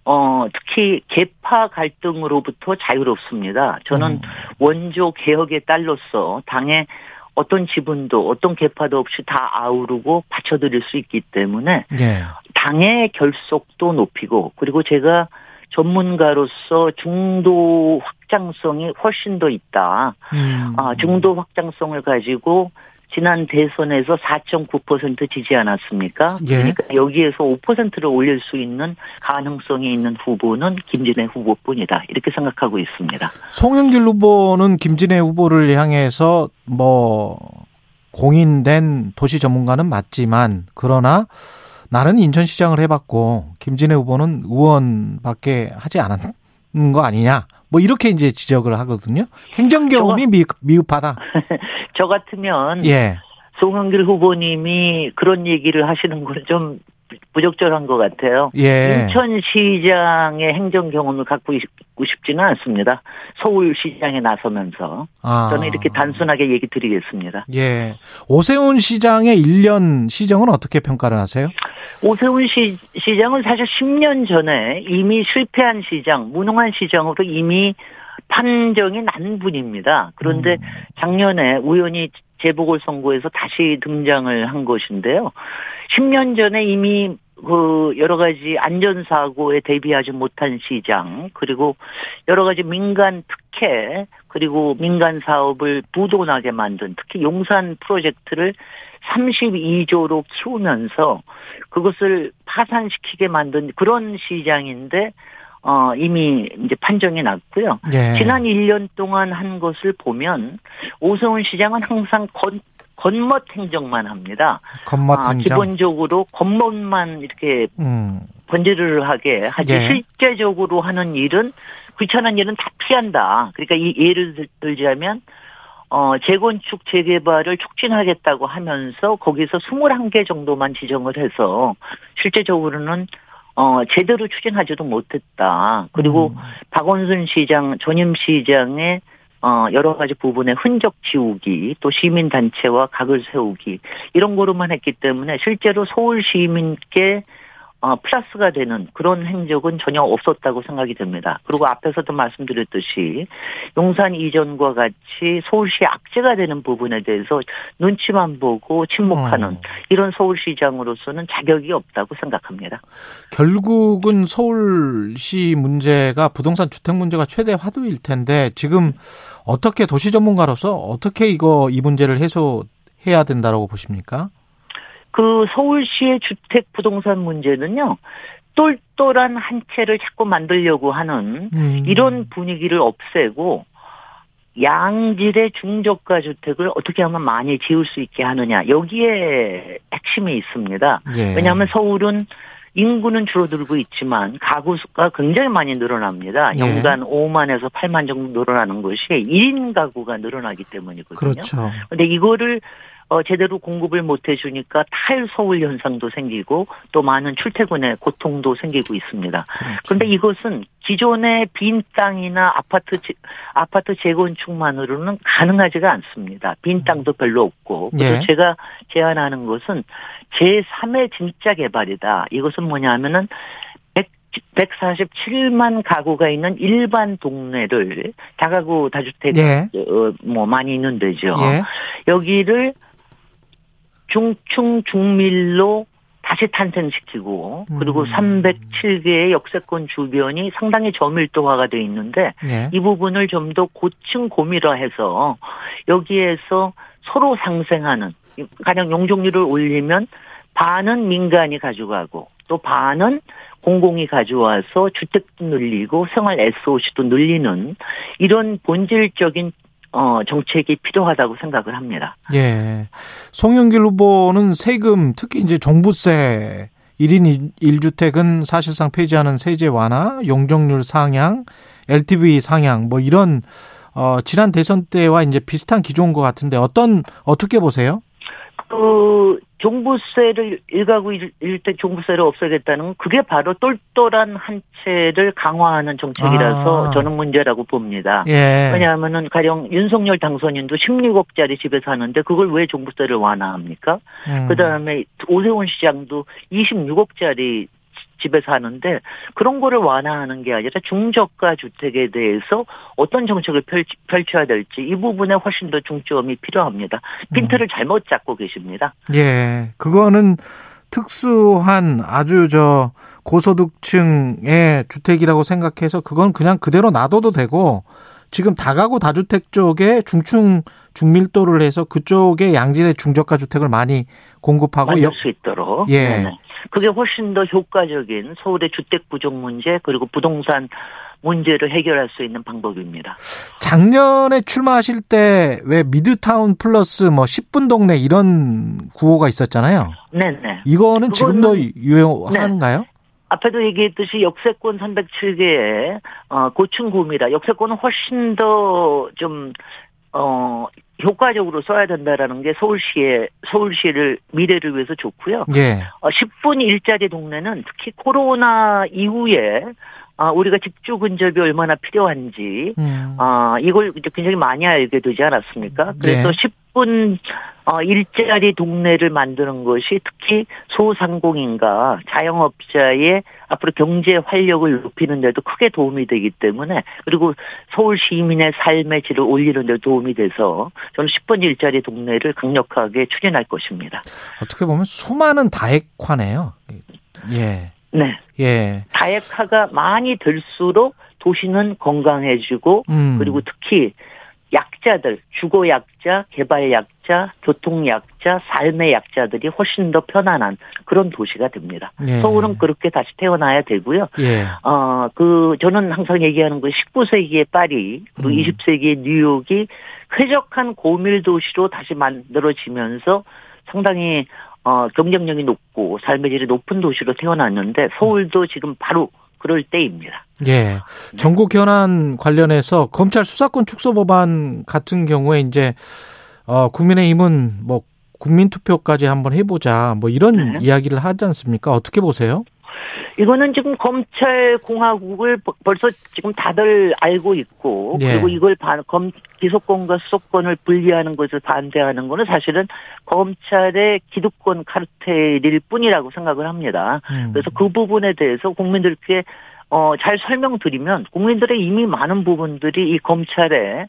어 특히 개파 갈등으로부터 자유롭습니다. 저는 음. 원조 개혁의 딸로서 당에 어떤 지분도 어떤 개파도 없이 다 아우르고 받쳐드릴 수 있기 때문에 예. 당의 결속도 높이고 그리고 제가 전문가로서 중도 확장성이 훨씬 더 있다. 음. 아, 중도 확장성을 가지고 지난 대선에서 4.9% 지지 않았습니까? 예. 그러니까 여기에서 5%를 올릴 수 있는 가능성이 있는 후보는 김진애 후보뿐이다. 이렇게 생각하고 있습니다. 송영길 후보는 김진애 후보를 향해서 뭐 공인된 도시 전문가는 맞지만 그러나 나는 인천시장을 해봤고 김진애 후보는 의원밖에 하지 않은 거 아니냐 뭐 이렇게 이제 지적을 하거든요. 행정 경험이 미, 미흡 하다. (laughs) 저 같으면 예. 송영길 후보님이 그런 얘기를 하시는 건좀 부적절한 것 같아요. 예. 인천시장의 행정 경험을 갖고 있고 싶지는 않습니다. 서울시장에 나서면서 아. 저는 이렇게 단순하게 얘기 드리겠습니다. 예. 오세훈 시장의 1년 시정은 어떻게 평가를 하세요? 오세훈 시, 시장은 사실 10년 전에 이미 실패한 시장, 무능한 시장으로 이미 판정이 난 분입니다. 그런데 작년에 우연히 재보궐선거에서 다시 등장을 한 것인데요. 10년 전에 이미 그 여러 가지 안전사고에 대비하지 못한 시장, 그리고 여러 가지 민간 특혜, 그리고 민간 사업을 부도나게 만든 특히 용산 프로젝트를 32조로 키우면서 그것을 파산시키게 만든 그런 시장인데 어, 이미 이제 판정이 났고요. 예. 지난 1년 동안 한 것을 보면 오세훈 시장은 항상 건, 겉멋 행정만 합니다. 겉멋 아, 행정. 기본적으로 겉멋만 이렇게 음. 번지르르하게 하지 예. 실제적으로 하는 일은 귀찮은 일은 다 피한다. 그러니까 이 예를 들- 들자면 어 재건축 재개발을 촉진하겠다고 하면서 거기서 21개 정도만 지정을 해서 실제적으로는 어 제대로 추진하지도 못했다. 그리고 음. 박원순 시장 전임 시장의 어 여러 가지 부분의 흔적 지우기 또 시민 단체와 각을 세우기 이런 거로만 했기 때문에 실제로 서울 시민께 어, 플러스가 되는 그런 행적은 전혀 없었다고 생각이 듭니다. 그리고 앞에서도 말씀드렸듯이 용산 이전과 같이 서울시 악재가 되는 부분에 대해서 눈치만 보고 침묵하는 어. 이런 서울시장으로서는 자격이 없다고 생각합니다. 결국은 서울시 문제가 부동산 주택 문제가 최대 화두일 텐데 지금 어떻게 도시 전문가로서 어떻게 이거 이 문제를 해소해야 된다라고 보십니까? 그 서울시의 주택 부동산 문제는요. 똘똘한 한 채를 자꾸 만들려고 하는 음. 이런 분위기를 없애고 양질의 중저가 주택을 어떻게 하면 많이 지을 수 있게 하느냐 여기에 핵심이 있습니다. 예. 왜냐하면 서울은 인구는 줄어들고 있지만 가구 수가 굉장히 많이 늘어납니다. 예. 연간 5만에서 8만 정도 늘어나는 것이 1인 가구가 늘어나기 때문이거든요. 그렇죠. 근데 이거를 어, 제대로 공급을 못 해주니까 탈서울 현상도 생기고 또 많은 출퇴근의 고통도 생기고 있습니다. 그렇죠. 그런데 이것은 기존의 빈 땅이나 아파트 재- 아파트 재건축만으로는 가능하지가 않습니다. 빈 땅도 별로 없고 그래서 예. 제가 제안하는 것은 제3의 진짜 개발이다. 이것은 뭐냐면은 100, 147만 가구가 있는 일반 동네를 다가구 다주택 예. 어, 뭐 많이 있는 데죠. 예. 여기를 중충 중밀로 다시 탄생시키고 그리고 음. 307개의 역세권 주변이 상당히 저밀도화가 돼 있는데 예. 이 부분을 좀 더 고층 고밀화해서 여기에서 서로 상생하는 가령 용적률을 올리면 반은 민간이 가져가고 또 반은 공공이 가져와서 주택도 늘리고 생활 SOC도 늘리는 이런 본질적인 어 정책이 필요하다고 생각을 합니다. 예. 송영길 후보는 세금, 특히 이제 종부세, 1인 1주택은 사실상 폐지하는 세제 완화, 용적률 상향, LTV 상향, 뭐 이런, 어, 지난 대선 때와 이제 비슷한 기조인 것 같은데 어떤, 어떻게 보세요? 그 종부세를 일가구 일- 일대 종부세를 없애겠다는 건 그게 바로 똘똘한 한 채를 강화하는 정책이라서 아. 저는 문제라고 봅니다. 예. 왜냐하면은 가령 윤석열 당선인도 16억짜리 집에 사는데 그걸 왜 종부세를 완화합니까? 음. 그 다음에 오세훈 시장도 26억짜리 집에 사는데 그런 거를 완화하는 게 아니라 중저가 주택에 대해서 어떤 정책을 펼, 펼쳐야 될지 이 부분에 훨씬 더 중점이 필요합니다. 핀트를 잘못 잡고 계십니다. 예. 그거는 특수한 아주 저 고소득층의 주택이라고 생각해서 그건 그냥 그대로 놔둬도 되고 지금 다가구 다주택 쪽에 중층 중밀도를 해서 그쪽에 양질의 중저가 주택을 많이 공급하고 만들 역- 수 있도록. 예. 네네. 그게 훨씬 더 효과적인 서울의 주택 부족 문제 그리고 부동산 문제를 해결할 수 있는 방법입니다. 작년에 출마하실 때 왜 미드타운 플러스 뭐 10분 동네 이런 구호가 있었잖아요. 네네. 이거는 지금도 그거는- 유효한가요? 앞에도 얘기했듯이 역세권 307개의 어, 고층 구미라 역세권은 훨씬 더 좀 어, 효과적으로 써야 된다라는 게 서울시의 서울시를 미래를 위해서 좋고요. 예. 어, 10분 일자리 동네는 특히 코로나 이후에 아, 우리가 집주 근접이 얼마나 필요한지 음. 아, 이걸 이제 굉장히 많이 알게 되지 않았습니까? 그래서 예. 10분 어, 일자리 동네를 만드는 것이 특히 소상공인과 자영업자의 앞으로 경제 활력을 높이는 데도 크게 도움이 되기 때문에 그리고 서울 시민의 삶의 질을 올리는 데 도움이 돼서 저는 10분 일자리 동네를 강력하게 추진할 것입니다. 어떻게 보면 수많은 다액화네요. 예. 네. 예. 다액화가 많이 될수록 도시는 건강해지고 음. 그리고 특히 약자들, 주거 약자, 개발 약자, 교통 약자, 삶의 약자들이 훨씬 더 편안한 그런 도시가 됩니다. 예. 서울은 그렇게 다시 태어나야 되고요. 예. 어, 그, 저는 항상 얘기하는 거 19세기의 파리, 그리고 음. 20세기의 뉴욕이 쾌적한 고밀 도시로 다시 만들어지면서 상당히 어, 경쟁력이 높고 삶의 질이 높은 도시로 태어났는데 서울도 지금 바로 그럴 때입니다. 예. 전국 견안 관련해서 검찰 수사권 축소 법안 같은 경우에 이제 어 국민의힘은 뭐 국민 투표까지 한번 해보자 뭐 이런 네. 이야기를 하지 않습니까? 어떻게 보세요? 이거는 지금 검찰 공화국을 벌- 벌써 지금 다들 알고 있고 예. 그리고 이걸 반, 검, 기소권과 수사권을 분리하는 것을 반대하는 거는 사실은 검찰의 기득권 카르텔일 뿐이라고 생각을 합니다. 음. 그래서 그 부분에 대해서 국민들께 어, 잘 설명드리면 국민들의 이미 많은 부분들이 이 검찰의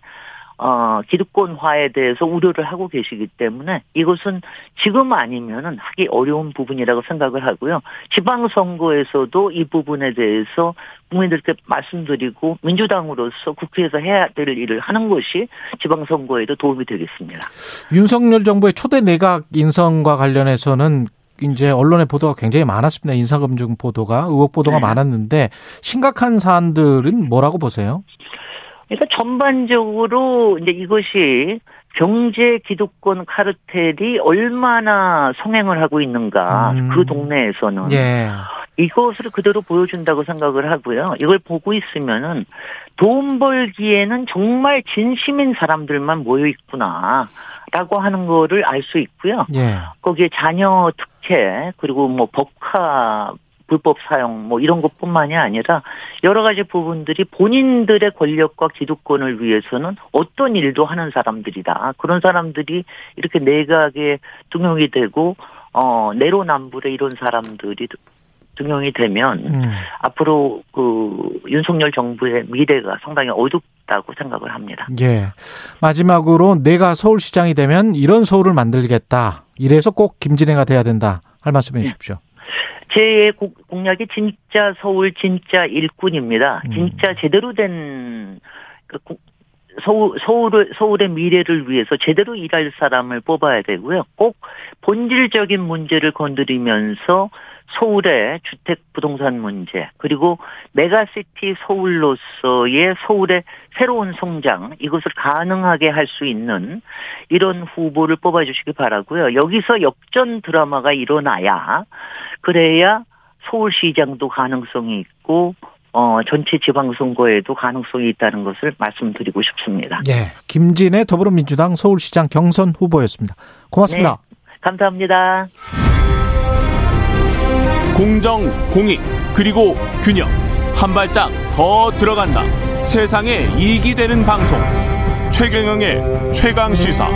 어, 기득권화에 대해서 우려를 하고 계시기 때문에 이것은 지금 아니면은 하기 어려운 부분이라고 생각을 하고요. 지방선거에서도 이 부분에 대해서 국민들께 말씀드리고 민주당으로서 국회에서 해야 될 일을 하는 것이 지방선거에도 도움이 되겠습니다. 윤석열 정부의 초대 내각 인선과 관련해서는 이제 언론의 보도가 굉장히 많았습니다. 인사검증 보도가 의혹 보도가 네. 많았는데 심각한 사안들은 뭐라고 보세요? 그러니까 전반적으로 이제 이것이 경제 기득권 카르텔이 얼마나 성행을 하고 있는가 음. 그 동네에서는 예. 이것을 그대로 보여준다고 생각을 하고요. 이걸 보고 있으면은 돈 벌기에는 정말 진심인 사람들만 모여 있구나라고 하는 거를 알 수 있고요. 예. 거기에 자녀 특혜 그리고 뭐 법카 불법 사용 뭐 이런 것뿐만이 아니라 여러 가지 부분들이 본인들의 권력과 기득권을 위해서는 어떤 일도 하는 사람들이다. 그런 사람들이 이렇게 내각에 등용이 되고 어 내로남불에 이런 사람들이 등용이 되면 음. 앞으로 그 윤석열 정부의 미래가 상당히 어둡다고 생각을 합니다. 예. 마지막으로 내가 서울시장이 되면 이런 서울을 만들겠다. 이래서 꼭 김진애가 돼야 된다. 할 말씀 해 주십시오. 제 공약이 진짜 서울 진짜 일꾼입니다. 음. 진짜 제대로 된그 구- 서울 서울을 서울의 미래를 위해서 제대로 일할 사람을 뽑아야 되고요. 꼭 본질적인 문제를 건드리면서 서울의 주택 부동산 문제 그리고 메가시티 서울로서의 서울의 새로운 성장 이것을 가능하게 할 수 있는 이런 후보를 뽑아주시기 바라고요. 여기서 역전 드라마가 일어나야 그래야 서울시장도 가능성이 있고 어 전체 지방선거에도 가능성이 있다는 것을 말씀드리고 싶습니다. 예. 김진애 더불어민주당 서울시장 경선 후보였습니다. 고맙습니다. 감사합니다. 공정, 공익, 그리고 균형. 한 발짝 더 들어간다. 세상에 이익이 되는 방송. 최경영의 최강 시사.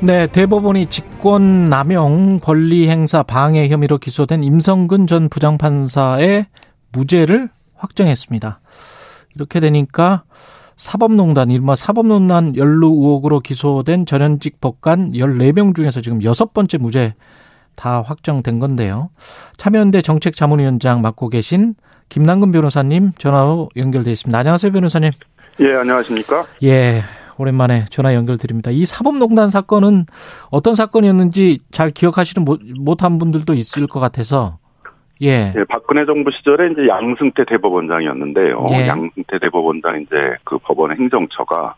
네, 대법원이 직권 남용 권리 행사 방해 혐의로 기소된 임성근 전 부장판사의 무죄를 확정했습니다. 이렇게 되니까 사법농단, 이른바 사법농단 연루 의혹으로 기소된 전현직 법관 14명 중에서 지금 여섯 번째 무죄 다 확정된 건데요. 참여연대 정책자문위원장 맡고 계신 김남근 변호사님 전화로 연결돼 있습니다. 안녕하세요, 변호사님. 예, 안녕하십니까? 예, 오랜만에 전화 연결드립니다. 이 사법농단 사건은 어떤 사건이었는지 잘 기억하시는 못- 못한 분들도 있을 것 같아서 예, 예, 박근혜 정부 시절에 이제 양승태 대법원장이었는데요. 예. 양승태 대법원장 이제 그 법원 행정처가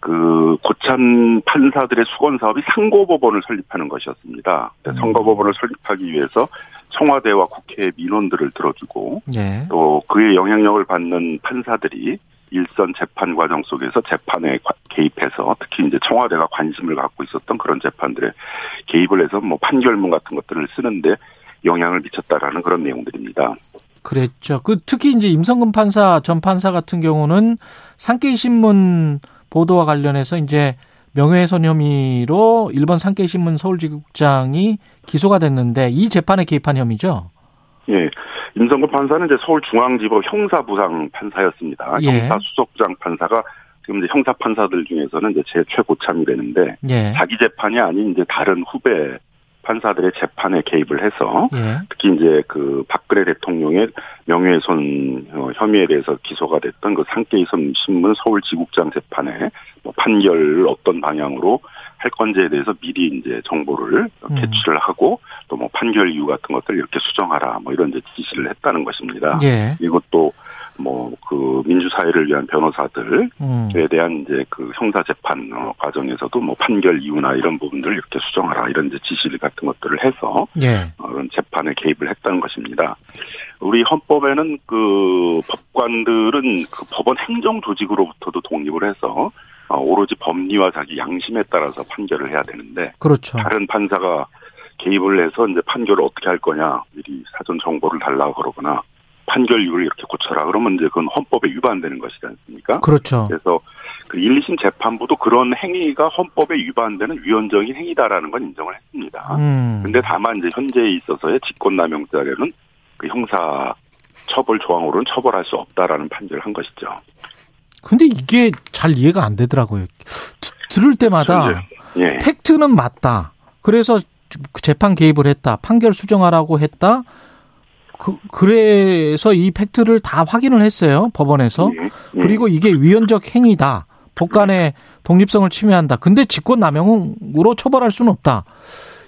그 고참 판사들의 수건 사업이 상고법원을 설립하는 것이었습니다. 음. 선거법원을 설립하기 위해서 청와대와 국회 민원들을 들어주고 예, 또 그의 영향력을 받는 판사들이 일선 재판 과정 속에서 재판에 과- 개입해서 특히 이제 청와대가 관심을 갖고 있었던 그런 재판들에 개입을 해서 뭐 판결문 같은 것들을 쓰는데 영향을 미쳤다라는 그런 내용들입니다. 그랬죠. 그 특히 이제 임성근 판사 전 판사 같은 경우는 산케이 신문 보도와 관련해서 이제 명예훼손 혐의로 일본 산케이신문 서울지국장이 기소가 됐는데 이 재판에 개입한 혐의죠. 예. 임성근 판사는 이제 서울중앙지법 형사부장 판사였습니다. 예. 형사수석부장 판사가 지금 이제 형사 판사들 중에서는 이제 제 최고참이 되는데 예. 자기 재판이 아닌 이제 다른 후배 판사들의 재판에 개입을 해서 예. 특히 이제 그 박근혜 대통령의 명예훼손 어, 혐의에 대해서 기소가 됐던 그 상계이선 신문 서울지국장 재판에 뭐 판결을 어떤 방향으로 할 건지에 대해서 미리 이제 정보를 음. 개취를 하고 또 뭐 판결 이유 같은 것들 이렇게 수정하라 뭐 이런 이제 지시를 했다는 것입니다. 예. 이것도 뭐 그 민주사회를 위한 변호사들 음. 에 대한 이제 그 형사 재판 어, 과정에서도 뭐 판결 이유나 이런 부분들을 이렇게 수정하라 이런 이제 지시 같은 것들을 해서 예. 어, 그런 재판에 개입을 했다는 것입니다. 우리 헌법에는 그 법관들은 그 법원 행정 조직으로부터도 독립을 해서 어, 오로지 법리와 자기 양심에 따라서 판결을 해야 되는데 그렇죠. 다른 판사가 개입을 해서 이제 판결을 어떻게 할 거냐 미리 사전 정보를 달라고 그러거나 판결 이유를 이렇게 고쳐라 그러면 이제 그건 헌법에 위반되는 것이지 않습니까? 그렇죠. 그래서 그 1, 2심 재판부도 그런 행위가 헌법에 위반되는 위헌적인 행위다라는 건 인정을 했습니다. 음. 근데 다만 이제 현재에 있어서의 직권남용죄는 그 형사 처벌 조항으로는 처벌할 수 없다라는 판결을 한 것이죠. 근데 이게 잘 이해가 안 되더라고요. 드- 들을 때마다 예. 팩트는 맞다. 그래서 재판 개입을 했다. 판결 수정하라고 했다. 그, 그래서 이 팩트를 다 확인을 했어요. 법원에서. 예. 예. 그리고 이게 위헌적 행위다. 법관의 독립성을 침해한다. 근데 직권남용으로 처벌할 수는 없다.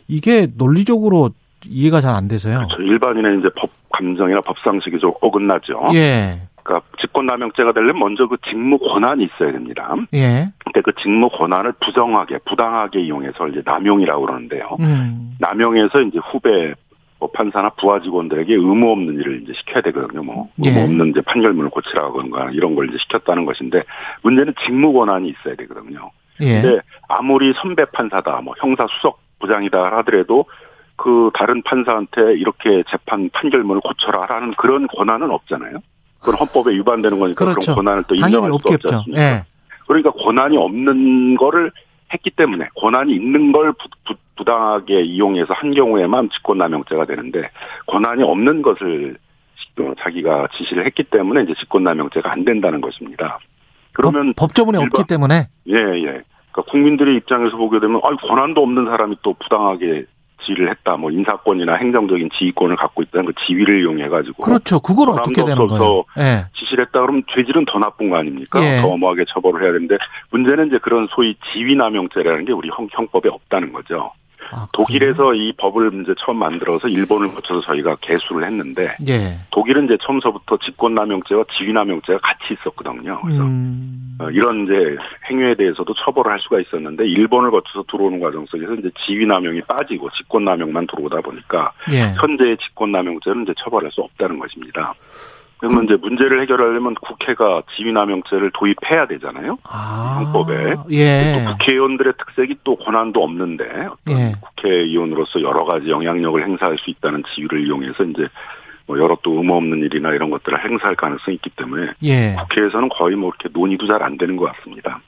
이게 논리적으로 이해가 잘 안 돼서요. 저 일반인의 이제 법 감정이나 법상식이 좀 어긋나죠. 예. 그러니까 직권남용죄가 되려면 먼저 그 직무 권한이 있어야 됩니다. 예. 근데 그 직무 권한을 부정하게, 부당하게 이용해서 이제 남용이라고 그러는데요. 음. 남용해서 이제 후배 뭐 판사나 부하 직원들에게 의무 없는 일을 이제 시켜야 되거든요. 뭐 의무 예. 없는 이제 판결문을 고치라고 하거나 이런 걸 이제 시켰다는 것인데 문제는 직무 권한이 있어야 되거든요. 예. 근데 아무리 선배 판사다, 뭐 형사 수석 부장이다 하더라도 그 다른 판사한테 이렇게 재판 판결문을 고쳐라라는 그런 권한은 없잖아요. 그건 헌법에 위반되는 거니까 그 그렇죠. 런 권한을 또 인정할 수 없지. 않습니까? 예. 그러니까 권한이 없는 거를 했기 때문에 권한이 있는 걸 부, 부, 부당하게 이용해서 한 경우에만 직권남용죄가 되는데 권한이 없는 것을 어, 자기가 지시를 했기 때문에 이제 직권남용죄가 안 된다는 것입니다. 그러면 법, 법조문이 일반- 없기 때문에 예, 예. 그러니까 국민들의 입장에서 보게 되면, 아, 권한도 없는 사람이 또 부당하게 지휘를 했다. 뭐 인사권이나 행정적인 지휘권을 갖고 있다는 그 지위를 이용해 가지고 그렇죠. 그걸 어떻게 되는 거예요? 예. 지시를 했다 그러면 죄질은 더 나쁜 거 아닙니까? 예. 더 엄하게 처벌을 해야 되는데 문제는 이제 그런 소위 지위남용죄라는 게 우리 형, 형법에 없다는 거죠. 아, 독일에서 이 법을 이제 처음 만들어서 일본을 거쳐서 저희가 개수를 했는데 예. 독일은 이제 처음서부터 직권남용죄와 지위남용죄가 같이 있었거든요. 그래서 음. 어, 이런 이제 행위에 대해서도 처벌을 할 수가 있었는데 일본을 거쳐서 들어오는 과정 속에서 이제 지위남용이 빠지고 직권남용만 들어오다 보니까 예. 현재의 직권남용죄는 이제 처벌할 수 없다는 것입니다. 그러면 이제 문제를 해결하려면 국회가 지위남용죄를 도입해야 되잖아요. 아. 형법에. 예. 또 국회의원들의 특색이 또 권한도 없는데 어떤 예. 국회의원으로서 여러 가지 영향력을 행사할 수 있다는 지위를 이용해서 이제 뭐 여러 또 의무 없는 일이나 이런 것들을 행사할 가능성이 있기 때문에 예. 국회에서는 거의 뭐 이렇게 논의도 잘 안 되는 것 같습니다.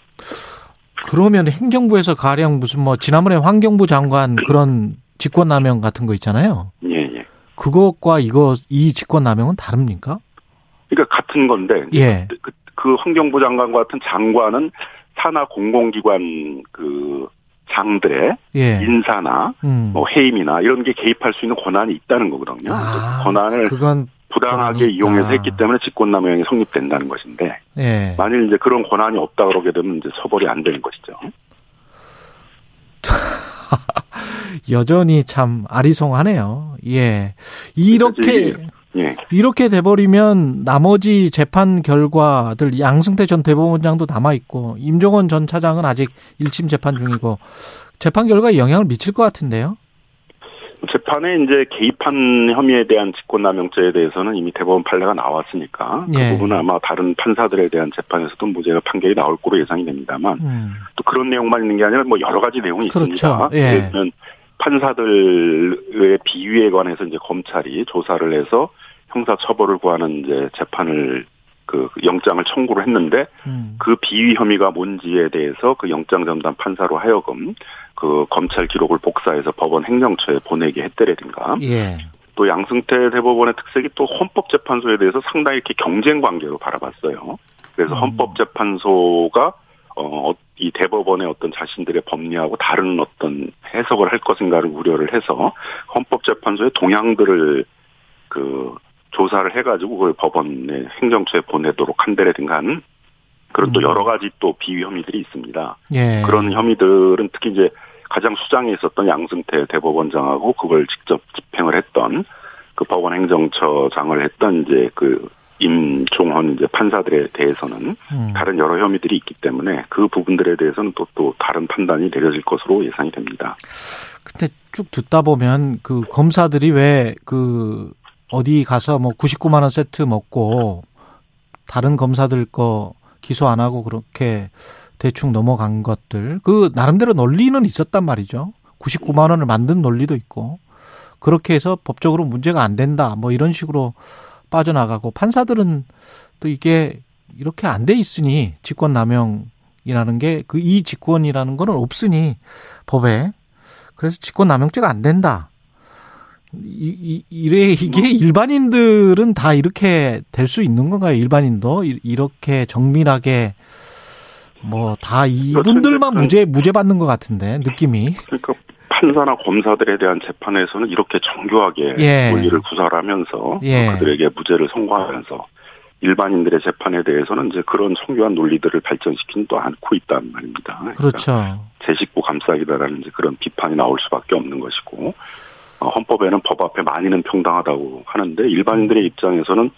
그러면 행정부에서 가령 무슨 뭐 지난번에 환경부 장관 그런 직권남용 같은 거 있잖아요. 예, 예. 그것과 이거 이 직권남용은 다릅니까? 그러니까 같은 건데 예. 그, 그 환경부 장관 같은 장관은 산하 공공기관 그 장들의 예. 인사나 음. 뭐 해임이나 이런 게 개입할 수 있는 권한이 있다는 거거든요. 아, 그 권한을 그건 부당하게 이용해서. 했기 때문에 직권남용이 성립된다는 것인데 예. 만일 이제 그런 권한이 없다 그러게 되면 이제 처벌이 안 되는 것이죠. (laughs) 여전히 참 아리송하네요. 예. 이렇게 예. 이렇게 돼버리면 나머지 재판 결과들 양승태 전 대법원장도 남아 있고 임종원 전 차장은 아직 1심 재판 중이고 재판 결과에 영향을 미칠 것 같은데요. 재판에 이제 개입한 혐의에 대한 직권남용죄에 대해서는 이미 대법원 판례가 나왔으니까 예. 그 부분은 아마 다른 판사들에 대한 재판에서도 무죄가 판결이 나올 거로 예상이 됩니다만 음. 또 그런 내용만 있는 게 아니라 뭐 여러 가지 내용이 그렇죠. 있습니다. 예. 판사들의 비위에 관해서 이제 검찰이 조사를 해서 형사 처벌을 구하는 이제 재판을 그그 영장을 청구를 했는데 음. 그 비위 혐의가 뭔지에 대해서 그 영장 전담 판사로 하여금 그 검찰 기록을 복사해서 법원 행정처에 보내게 했다라든가 예. 또 양승태 대법원의 특색이 또 헌법재판소에 대해서 상당히 이렇게 경쟁 관계로 바라봤어요. 그래서 음. 헌법재판소가 어, 이 대법원의 어떤 자신들의 법리하고 다른 어떤 해석을 할 것인가를 우려를 해서 헌법재판소의 동향들을 그 조사를 해가지고 그걸 법원의 행정처에 보내도록 한다라든가 하는 그런 또 음. 여러 가지 또 비위 혐의들이 있습니다. 예. 그런 혐의들은 특히 이제 가장 수장에 있었던 양승태 대법원장하고 그걸 직접 집행을 했던 그 법원 행정처장을 했던 이제 그 임종헌 이제 판사들에 대해서는 음. 다른 여러 혐의들이 있기 때문에 그 부분들에 대해서는 또 또 다른 판단이 내려질 것으로 예상이 됩니다. 근데 쭉 듣다 보면 그 검사들이 왜 그 어디 가서 뭐 99만 원 세트 먹고 다른 검사들 거 기소 안 하고 그렇게 대충 넘어간 것들 그 나름대로 논리는 있었단 말이죠. 99만 원을 만든 논리도 있고 그렇게 해서 법적으로 문제가 안 된다 뭐 이런 식으로 빠져나가고 판사들은 또 이게 이렇게 안 돼 있으니 직권 남용이라는 게 그 이 직권이라는 거는 없으니 법에 그래서 직권 남용죄가 안 된다. 이, 이, 이래, 이게 일반인들은 다 이렇게 될 수 있는 건가요? 일반인도? 이- 이렇게 정밀하게, 뭐, 다 이분들만 그렇죠. 무죄, 무죄 받는 것 같은데, 느낌이. 그러니까 판사나 검사들에 대한 재판에서는 이렇게 정교하게 예. 논리를 구사하면서 예. 그들에게 무죄를 선고하면서 일반인들의 재판에 대해서는 이제 그런 정교한 논리들을 발전시키는 또 않고 있단 말입니다. 그러니까 그렇죠. 제 식구 감싸기다라는 이제 그런 비판이 나올 수밖에 없는 것이고 어, 헌법에는 법 앞에 만인은 평등하다고 하는데 일반인들의 입장에서는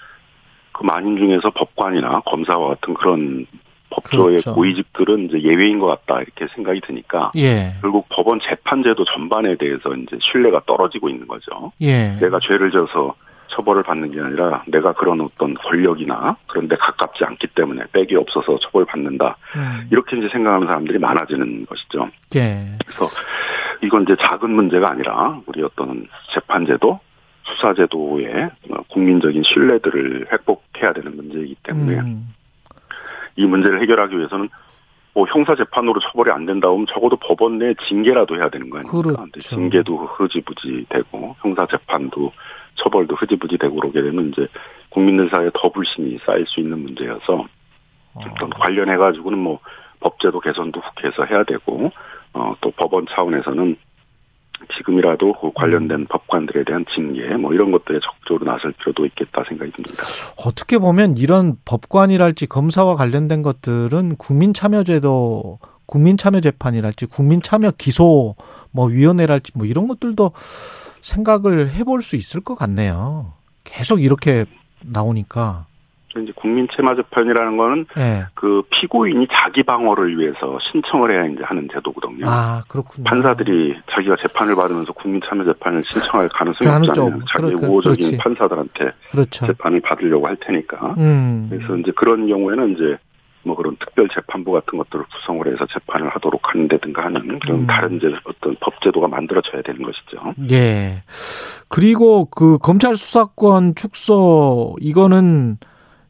그 만인 중에서 법관이나 검사와 같은 그런 법조의 그렇죠. 고위직들은 이제 예외인 것 같다 이렇게 생각이 드니까 예. 결국 법원 재판제도 전반에 대해서 이제 신뢰가 떨어지고 있는 거죠. 예. 내가 죄를 져서 처벌을 받는 게 아니라 내가 그런 어떤 권력이나 그런 데 가깝지 않기 때문에 빽이 없어서 처벌받는다. 음. 이렇게 이제 생각하는 사람들이 많아지는 것이죠. 예. 그래서 이건 이제 작은 문제가 아니라 우리 어떤 재판제도, 수사제도의 국민적인 신뢰들을 회복해야 되는 문제이기 때문에 음. 이 문제를 해결하기 위해서는 뭐 형사재판으로 처벌이 안 된다 하면 적어도 법원 내 징계라도 해야 되는 거 아닙니까? 그렇죠. 징계도 흐지부지 되고 형사재판도 처벌도 흐지부지 되고 그러게 되면 이제 국민들 사이에 더 불신이 쌓일 수 있는 문제여서 어떤 관련해 가지고는 뭐 법제도 개선도 국회에서 해야 되고 어 또 법원 차원에서는 지금이라도 그 관련된 법관들에 대한 징계 뭐 이런 것들에 적극적으로 나설 필요도 있겠다 생각이 듭니다. 어떻게 보면 이런 법관이랄지 검사와 관련된 것들은 국민 참여제도, 국민참여재판이랄지, 국민참여기소, 뭐, 위원회랄지, 뭐, 이런 것들도 생각을 해볼 수 있을 것 같네요. 계속 이렇게 나오니까. 이제 국민체마재판이라는 거는 예. 그 피고인이 자기 방어를 위해서 신청을 해야 이제 하는 제도거든요. 아, 그렇군요. 판사들이 자기가 재판을 받으면서 국민참여재판을 신청할 가능성이 가능성 없잖아요. 없- 자기 그- 우호적인 그렇지. 판사들한테 그렇죠. 재판을 받으려고 할 테니까. 음. 그래서 이제 그런 경우에는 이제 뭐 그런 특별 재판부 같은 것들을 구성을 해서 재판을 하도록 하는데든가 하는 그런 음. 다른 어떤 법제도가 만들어져야 되는 것이죠. 예. 그리고 그 검찰 수사권 축소 이거는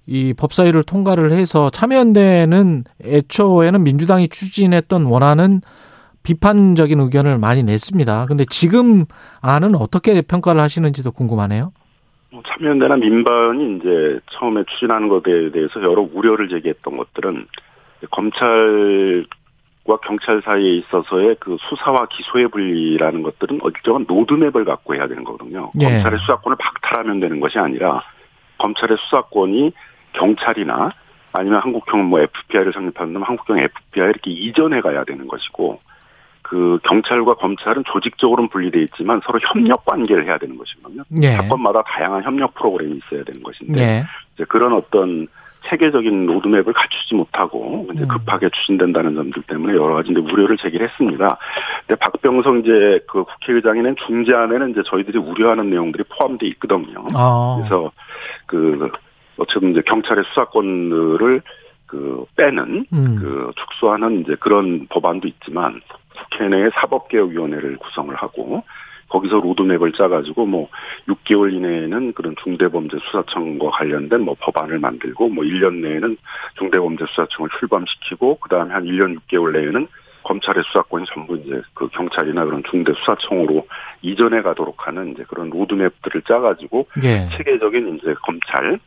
이 법사위를 통과를 해서 참여연대는 애초에는 민주당이 추진했던 원하는 비판적인 의견을 많이 냈습니다. 근데 지금 안은 어떻게 평가를 하시는지도 궁금하네요. 뭐 참여연대나 민반이 이제 처음에 추진하는 것에 대해서 여러 우려를 제기했던 것들은 검찰과 경찰 사이에 있어서의 그 수사와 기소의 분리라는 것들은 일정한 로드맵을 갖고 해야 되는 거거든요. 예. 검찰의 수사권을 박탈하면 되는 것이 아니라 검찰의 수사권이 경찰이나 아니면 한국형 뭐 FBI를 성립한다면 한국형 FBI 이렇게 이전해 가야 되는 것이고 그 경찰과 검찰은 조직적으로는 분리돼 있지만 서로 협력 관계를 해야 되는 것이거든요. 예. 사건마다 다양한 협력 프로그램이 있어야 되는 것인데 예. 이제 그런 어떤 체계적인 로드맵을 갖추지 못하고 이제 음. 급하게 추진된다는 점들 때문에 여러 가지 이제 우려를 제기했습니다. 근데 박병성 이제 그 국회의장이 낸 중재안에는 이제 저희들이 우려하는 내용들이 포함되어 있거든요. 아. 그래서 그 어쨌든 이제 경찰의 수사권을 그 빼는 음. 그 축소하는 이제 그런 법안도 있지만 국회 내에 사법개혁위원회를 구성을 하고 거기서 로드맵을 짜가지고 뭐 6개월 이내에는 그런 중대범죄 수사청과 관련된 뭐 법안을 만들고 뭐 1년 내에는 중대범죄 수사청을 출범시키고 그 다음에 한 1년 6개월 내에는 검찰의 수사권이 전부 이제 그 경찰이나 그런 중대 수사청으로 이전해 가도록 하는 이제 그런 로드맵들을 짜가지고 예. 체계적인 이제 검찰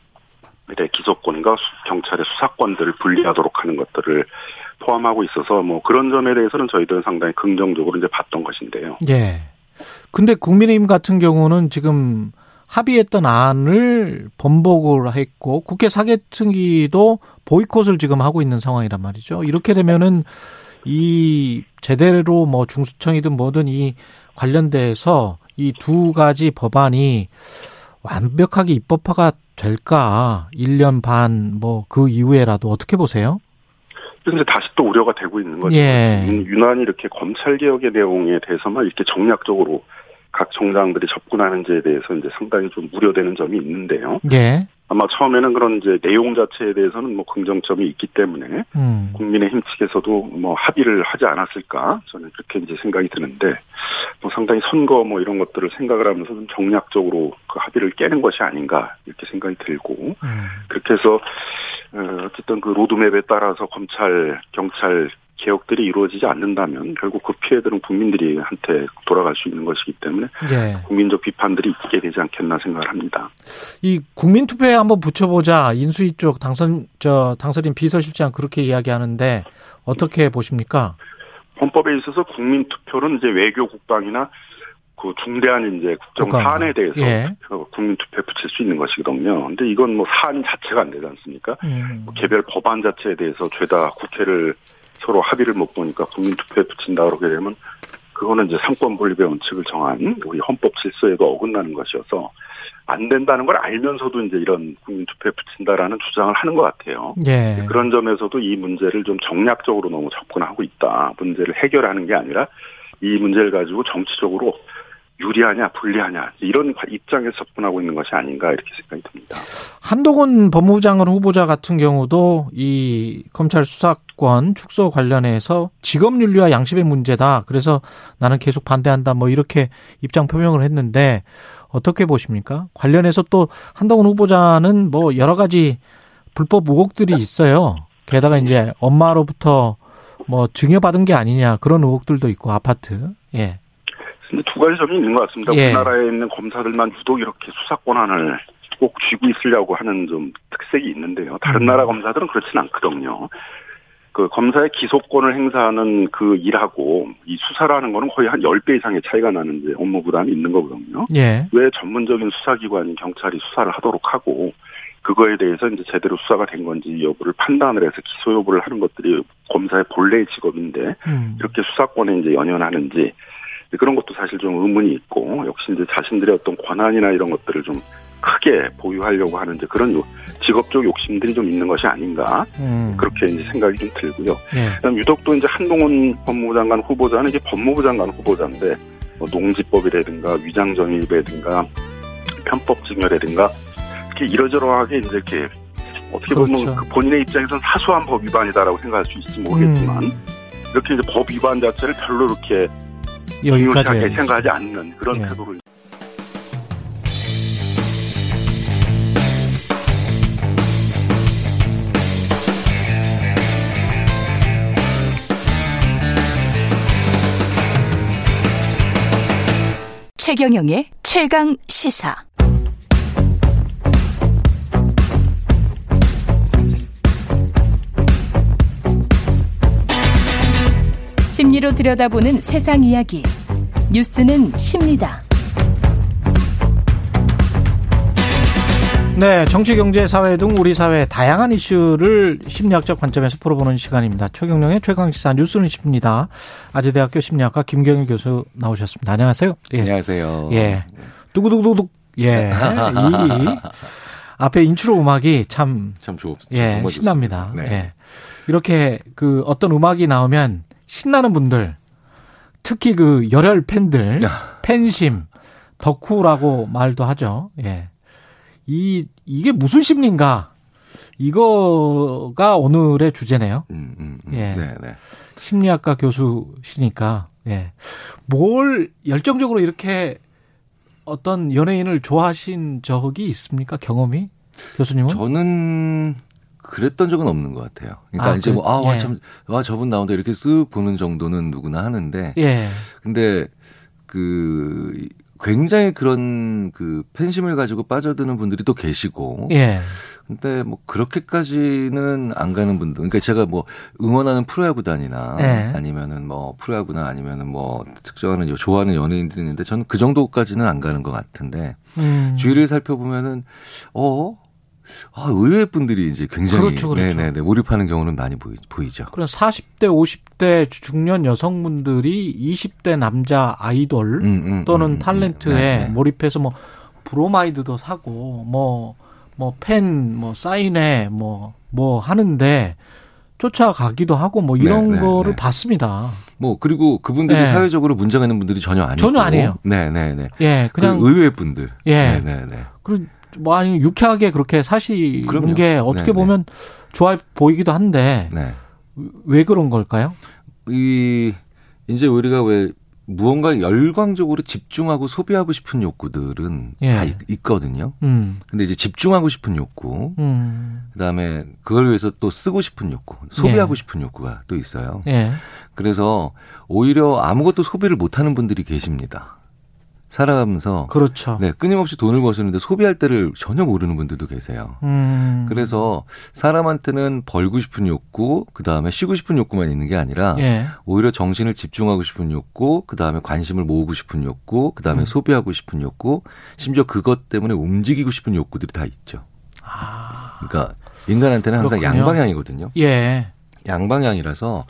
의 기소권과 경찰의 수사권들을 분리하도록 하는 것들을 포함하고 있어서 뭐 그런 점에 대해서는 저희들은 상당히 긍정적으로 이제 봤던 것인데요. 예. 근데 국민의힘 같은 경우는 지금 합의했던 안을 번복을 했고 국회 사개특위도 보이콧을 지금 하고 있는 상황이란 말이죠. 이렇게 되면은 이 제대로 뭐 중수청이든 뭐든 이 관련돼서 이 두 가지 법안이 완벽하게 입법화가 될까? 1년 반 뭐 그 이후에라도 어떻게 보세요? 그래서 다시 또 우려가 되고 있는 거죠. 예. 유난히 이렇게 검찰 개혁의 내용에 대해서만 이렇게 정략적으로 각 정당들이 접근하는지에 대해서 이제 상당히 좀 우려되는 점이 있는데요. 예. 아마 처음에는 그런 이제 내용 자체에 대해서는 뭐 긍정점이 있기 때문에 음. 국민의힘 측에서도 뭐 합의를 하지 않았을까 저는 그렇게 이제 생각이 드는데 뭐 상당히 선거 뭐 이런 것들을 생각을 하면서 좀 정략적으로 그 합의를 깨는 것이 아닌가 이렇게 생각이 들고 음. 그렇게 해서 어, 어쨌든 그 로드맵에 따라서 검찰 경찰 개혁들이 이루어지지 않는다면 결국 그 피해들은 국민들이 한테 돌아갈 수 있는 것이기 때문에 예. 국민적 비판들이 있게 되지 않겠나 생각을 합니다. 이 국민 투표에 한번 붙여보자. 인수위 쪽 당선, 저, 당선인 비서실장 그렇게 이야기하는데 어떻게 보십니까? 헌법에 있어서 국민 투표는 이제 외교 국방이나 그 중대한 이제 국정. 사안에 대해서 예. 그 국민 투표에 붙일 수 있는 것이거든요. 근데 이건 뭐 사안 자체가 안 되지 않습니까? 음. 뭐 개별 법안 자체에 대해서 죄다 국회를 서로 합의를 못 보니까 국민투표에 붙인다 그러게 되면 그거는 이제 상권 분립의 원칙을 정한 우리 헌법 질서에도 어긋나는 것이어서 안 된다는 걸 알면서도 이제 이런 국민투표에 붙인다라는 주장을 하는 것 같아요. 예. 그런 점에서도 이 문제를 좀 정략적으로 너무 접근하고 있다. 문제를 해결하는 게 아니라 이 문제를 가지고 정치적으로 유리하냐 불리하냐 이런 입장에서 접근하고 있는 것이 아닌가 이렇게 생각이 듭니다. 한동훈 법무부 장관 후보자 같은 경우도 이 검찰 수사권 축소 관련해서 직업 윤리와 양심의 문제다. 그래서 나는 계속 반대한다. 뭐 이렇게 입장 표명을 했는데 어떻게 보십니까? 관련해서 또 한동훈 후보자는 뭐 여러 가지 불법 의혹들이 있어요. 게다가 이제 엄마로부터 뭐 증여받은 게 아니냐 그런 의혹들도 있고 아파트. 예. 근데 두 가지 점이 있는 것 같습니다. 예. 우리나라에 있는 검사들만 유독 이렇게 수사 권한을 꼭 쥐고 있으려고 하는 좀 특색이 있는데요. 다른 음. 나라 검사들은 그렇진 않거든요. 그 검사의 기소권을 행사하는 그 일하고 이 수사라는 거는 거의 한 10배 이상의 차이가 나는 이제 업무 부담이 있는 거거든요. 예. 왜 전문적인 수사기관인 경찰이 수사를 하도록 하고 그거에 대해서 이제 제대로 수사가 된 건지 여부를 판단을 해서 기소 여부를 하는 것들이 검사의 본래의 직업인데 음. 이렇게 수사권에 이제 연연하는지 그런 것도 사실 좀 의문이 있고 역시 이제 자신들의 어떤 권한이나 이런 것들을 좀 크게 보유하려고 하는 이제 그런 요- 직업적 욕심들이 좀 있는 것이 아닌가 음. 그렇게 이제 생각이 좀 들고요. 예. 그다음 유독 또 이제 한동훈 법무부 장관 후보자는 이게 법무부 장관 후보자인데 뭐 농지법이라든가 위장정의라든가 편법증여라든가 이렇게 이러저러하게 이제 이렇게 어떻게 보면 그렇죠. 그 본인의 입장에서는 사소한 법 위반이다라고 생각할 수 있을지 모르겠지만 음. 이렇게 이제 법 위반 자체를 별로 이렇게 여기까지. 생각하지 않는 그런 예. 태도를 최경영의 최강 시사. 심리로 들여다보는 세상 이야기. 뉴스는 십니다. 네, 정치, 경제, 사회 등 우리 사회 다양한 이슈를 심리학적 관점에서 풀어보는 시간입니다. 최경령의 최강시사 뉴스는 십니다. 아주대학교 심리학과 김경일 교수 나오셨습니다. 안녕하세요. 예. 안녕하세요. 예. 두구두구두구. 예. 이 앞에 인트로 음악이 참, 참 좋, 예, 신납니다. 네. 예. 이렇게 그 어떤 음악이 나오면 신나는 분들, 특히 그 열혈 팬들, 팬심, 덕후라고 말도 하죠. 예. 이, 이게 무슨 심리인가? 이거가 오늘의 주제네요. 음, 음, 음. 예. 네, 네. 심리학과 교수시니까, 예. 뭘 열정적으로 이렇게 어떤 연예인을 좋아하신 적이 있습니까? 경험이? 교수님은? 저는 그랬던 적은 없는 것 같아요. 그러니까 아, 이제 뭐, 아, 와, 예. 참, 와, 저분 나온다 이렇게 쓱 보는 정도는 누구나 하는데. 예. 근데 그 굉장히 그런 그 팬심을 가지고 빠져드는 분들이 또 계시고. 예. 근데 뭐 그렇게까지는 안 가는 분들. 그러니까 제가 뭐 응원하는 프로야구단이나 예. 아니면은 뭐 프로야구나 아니면은 뭐 특정하는 요- 좋아하는 연예인들이 있는데 저는 그 정도까지는 안 가는 것 같은데 음. 주위를 살펴보면은 어 아, 의외의 분들이 이제 굉장히 그렇죠, 그렇죠. 네네네 몰입하는 경우는 많이 보이, 보이죠. 그럼 40대, 50대 중년 여성분들이 20대 남자 아이돌 음, 음, 또는 음, 음, 탤런트에 네, 네. 몰입해서 뭐 브로마이드도 사고 뭐뭐팬뭐 사인회 뭐뭐 하는데 쫓아가기도 하고 뭐 이런 네, 네, 거를 네. 봤습니다. 뭐 그리고 그분들이 네. 사회적으로 문제가 있는 분들이 전혀 아니고 전혀 아니에요. 네 네 네. 예, 그냥 그 의외의 분들. 예. 네 네 네. 그리고 뭐 아니 유쾌하게 그렇게 사시는 그럼요. 게 어떻게 네, 보면 좋아 보이기도 한데 네. 왜 그런 걸까요? 이 이제 우리가 왜 무언가 열광적으로 집중하고 소비하고 싶은 욕구들은 예. 다 있, 있거든요. 음. 근데 이제 집중하고 싶은 욕구, 음. 그다음에 그걸 위해서 또 쓰고 싶은 욕구, 소비하고 예. 싶은 욕구가 또 있어요. 예. 그래서 오히려 아무것도 소비를 못 하는 분들이 계십니다. 살아가면서 그렇죠. 네, 끊임없이 돈을 버시는데 소비할 때를 전혀 모르는 분들도 계세요. 음. 그래서 사람한테는 벌고 싶은 욕구, 그 다음에 쉬고 싶은 욕구만 있는 게 아니라 예. 오히려 정신을 집중하고 싶은 욕구, 그 다음에 관심을 모으고 싶은 욕구, 그 음. 다음에 소비하고 싶은 욕구, 심지어 그것 때문에 움직이고 싶은 욕구들이 다 있죠. 그러니까 인간한테는 항상 아. 그렇군요. 양방향이거든요. 예. 양방향이라서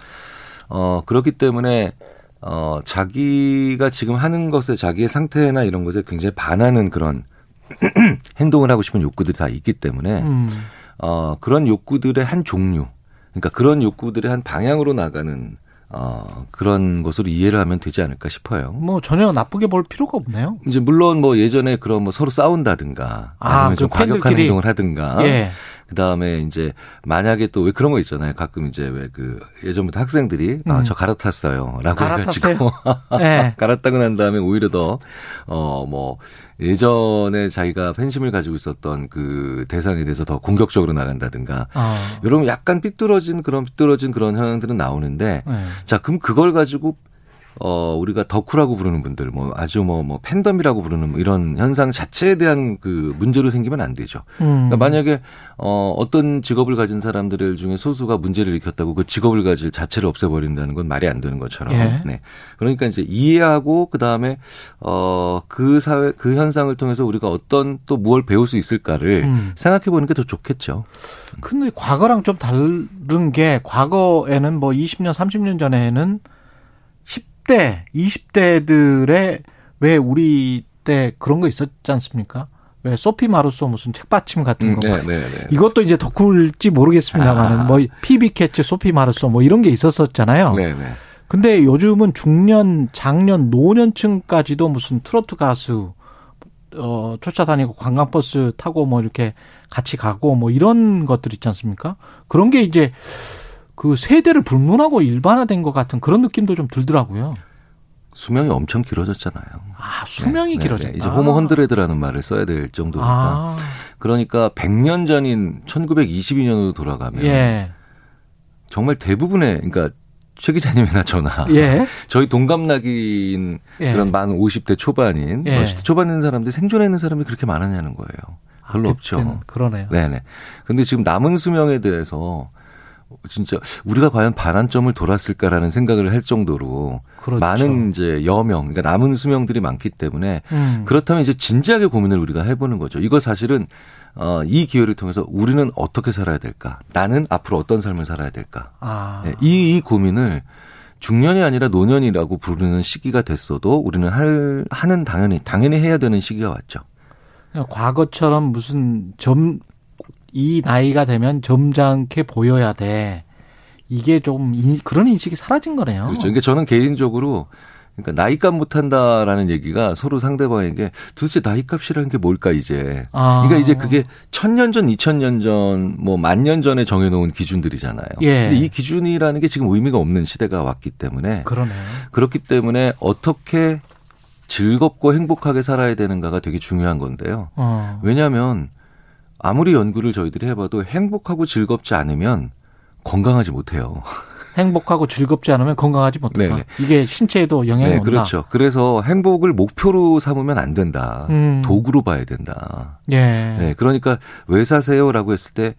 어 그렇기 때문에 어 자기가 지금 하는 것에 자기의 상태나 이런 것에 굉장히 반하는 그런 (clears throat) 행동을 하고 싶은 욕구들이 다 있기 때문에 음. 어 그런 욕구들의 한 종류 그러니까 그런 욕구들의 한 방향으로 나가는 어 그런 것으로 이해를 하면 되지 않을까 싶어요. 뭐 전혀 나쁘게 볼 필요가 없네요. 이제 물론 뭐 예전에 그런 뭐 서로 싸운다든가 아, 아니면 좀그 과격한. 행동을 하든가 예. 그 다음에 이제 만약에 또 왜 그런 거 있잖아요. 가끔 이제 왜 그 예전부터 학생들이 음. 아, 저 갈아탔어요. 라고 갈아탔어요? 해가지고 예. (laughs) 갈아타고 난 다음에 오히려 더, 어, 뭐, 예전에 자기가 팬심을 가지고 있었던 그 대상에 대해서 더 공격적으로 나간다든가. 아. 여러분 약간 삐뚤어진 그런 삐뚤어진 그런 현상들은 나오는데 예. 자, 그럼 그걸 가지고 어, 우리가 덕후라고 부르는 분들, 뭐, 아주 뭐, 뭐, 팬덤이라고 부르는 뭐 이런 현상 자체에 대한 그 문제로 생기면 안 되죠. 음. 그러니까 만약에, 어, 어떤 직업을 가진 사람들 중에 소수가 문제를 일으켰다고 그 직업을 가질 자체를 없애버린다는 건 말이 안 되는 것처럼. 예. 네. 그러니까 이제 이해하고, 그 다음에, 어, 그 사회, 그 현상을 통해서 우리가 어떤 또 무엇을 배울 수 있을까를 음. 생각해 보는 게 더 좋겠죠. 근데 과거랑 좀 다른 게 과거에는 뭐 20년, 30년 전에는 10대, 20대들의 왜 우리 때 그런 거 있었지 않습니까? 왜 소피 마르소 무슨 책받침 같은 거. 네, 네, 네. 이것도 이제 덕후일지 모르겠습니다만은 아. 뭐 피비 케이츠, 소피 마르소 뭐 이런 게 있었었잖아요. 네, 네. 근데 요즘은 중년, 장년, 노년층까지도 무슨 트로트 가수 어 쫓아다니고 관광버스 타고 뭐 이렇게 같이 가고 뭐 이런 것들 있지 않습니까? 그런 게 이제 그 세대를 불문하고 일반화된 것 같은 그런 느낌도 좀 들더라고요. 수명이 엄청 길어졌잖아요. 아 수명이 네, 네, 길어졌다. 네. 이제 호모 헌드레드라는 말을 써야 될 정도니까. 아, 그러니까 100년 전인 1922년으로 돌아가면 예, 정말 대부분의 그러니까 최 기자님이나 저나 예, (laughs) 저희 동갑나기인 예. 그런 만 50대 초반인 예. 50대 초반에 있는 사람들이 생존해 있는 사람이 그렇게 많았냐는 거예요. 별로 아, 없죠. 그러네요. 네네. 근데 지금 남은 수명에 대해서 진짜 우리가 과연 반환점을 돌았을까라는 생각을 할 정도로 그렇죠. 많은 이제 여명, 그러니까 남은 수명들이 많기 때문에 음. 그렇다면 이제 진지하게 고민을 우리가 해보는 거죠. 이거 사실은 어, 이 기회를 통해서 우리는 어떻게 살아야 될까? 나는 앞으로 어떤 삶을 살아야 될까? 아, 네, 이, 이 고민을 중년이 아니라 노년이라고 부르는 시기가 됐어도 우리는 할, 하는 당연히, 당연히 해야 되는 시기가 왔죠. 과거처럼 무슨 점, 이 나이가 되면 점잖게 보여야 돼. 이게 좀 인- 그런 인식이 사라진 거네요. 그렇죠. 그러니까 저는 개인적으로 그러니까 나이값 못한다라는 얘기가 서로 상대방에게 도대체 나이값이라는 게 뭘까 이제. 아. 그러니까 이제 그게 천년 전, 이천 년 전, 뭐 만 년 전에 정해놓은 기준들이잖아요. 예. 근데 이 기준이라는 게 지금 의미가 없는 시대가 왔기 때문에 그러네. 그렇기 때문에 어떻게 즐겁고 행복하게 살아야 되는가가 되게 중요한 건데요. 어. 왜냐하면 아무리 연구를 저희들이 해봐도 행복하고 즐겁지 않으면 건강하지 못해요. 행복하고 즐겁지 않으면 건강하지 못한다. 네네. 이게 신체에도 영향이 네, 온다. 그렇죠. 그래서 행복을 목표로 삼으면 안 된다. 음. 도구로 봐야 된다. 예. 네, 그러니까 왜 사세요라고 했을 때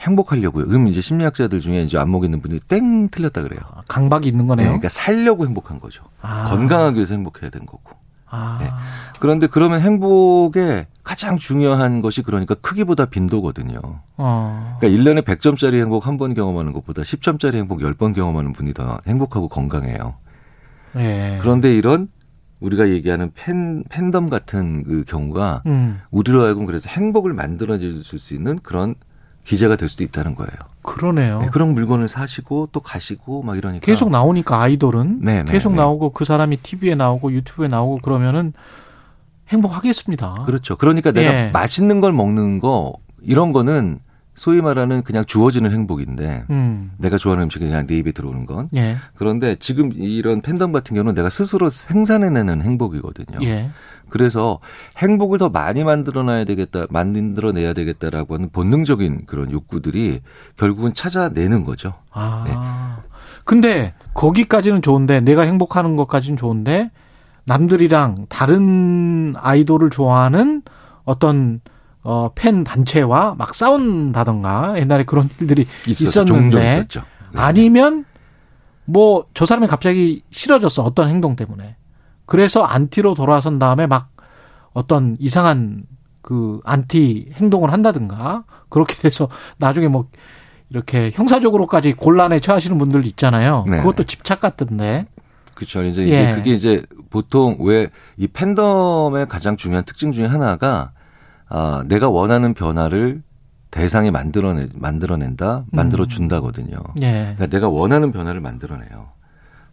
행복하려고요. 음 이제 심리학자들 중에 이제 안목 있는 분들이 땡 틀렸다 그래요. 강박이 있는 네, 거네요. 그러니까 살려고 행복한 거죠. 아. 건강하기 위해서 행복해야 되는 거고. 아. 네. 그런데 그러면 행복의 가장 중요한 것이 그러니까 크기보다 빈도거든요. 어. 그러니까 1년에 100점짜리 행복 한 번 경험하는 것보다 10점짜리 행복 10번 경험하는 분이 더 행복하고 건강해요. 예. 그런데 이런 우리가 얘기하는 팬, 팬덤 같은 그 경우가 음. 우리로 하여금 그래서 행복을 만들어줄 수 있는 그런 기재가 될 수도 있다는 거예요. 그러네요. 네, 그런 물건을 사시고 또 가시고 막 이러니까. 계속 나오니까 아이돌은 네, 네, 계속 네. 나오고 그 사람이 TV에 나오고 유튜브에 나오고 그러면은 행복하겠습니다. 그렇죠. 그러니까 내가 예. 맛있는 걸 먹는 거 이런 거는 소위 말하는 그냥 주어지는 행복인데 음. 내가 좋아하는 음식이 그냥 내 입에 들어오는 건. 예. 그런데 지금 이런 팬덤 같은 경우는 내가 스스로 생산해내는 행복이거든요. 예. 그래서 행복을 더 많이 만들어놔야 되겠다, 만들어내야 되겠다라고 하는 본능적인 그런 욕구들이 결국은 찾아내는 거죠. 아. 네. 근데 거기까지는 좋은데 내가 행복하는 것까지는 좋은데 남들이랑 다른 아이돌을 좋아하는 어떤 어, 팬 단체와 막 싸운다던가 옛날에 그런 일들이 있었죠. 있었는데. 네. 아니면 뭐 저 사람이 갑자기 싫어졌어 어떤 행동 때문에 그래서 안티로 돌아선 다음에 막 어떤 이상한 그 안티 행동을 한다든가 그렇게 돼서 나중에 뭐 이렇게 형사적으로까지 곤란에 처하시는 분들 있잖아요. 네. 그것도 집착 같던데. 그렇죠. 이제 예. 이게 그게 이제 보통 왜 이 팬덤의 가장 중요한 특징 중에 하나가 아, 내가 원하는 변화를 대상이 만들어내 만들어낸다, 만들어 준다거든요. 예. 그러니까 내가 원하는 변화를 만들어내요.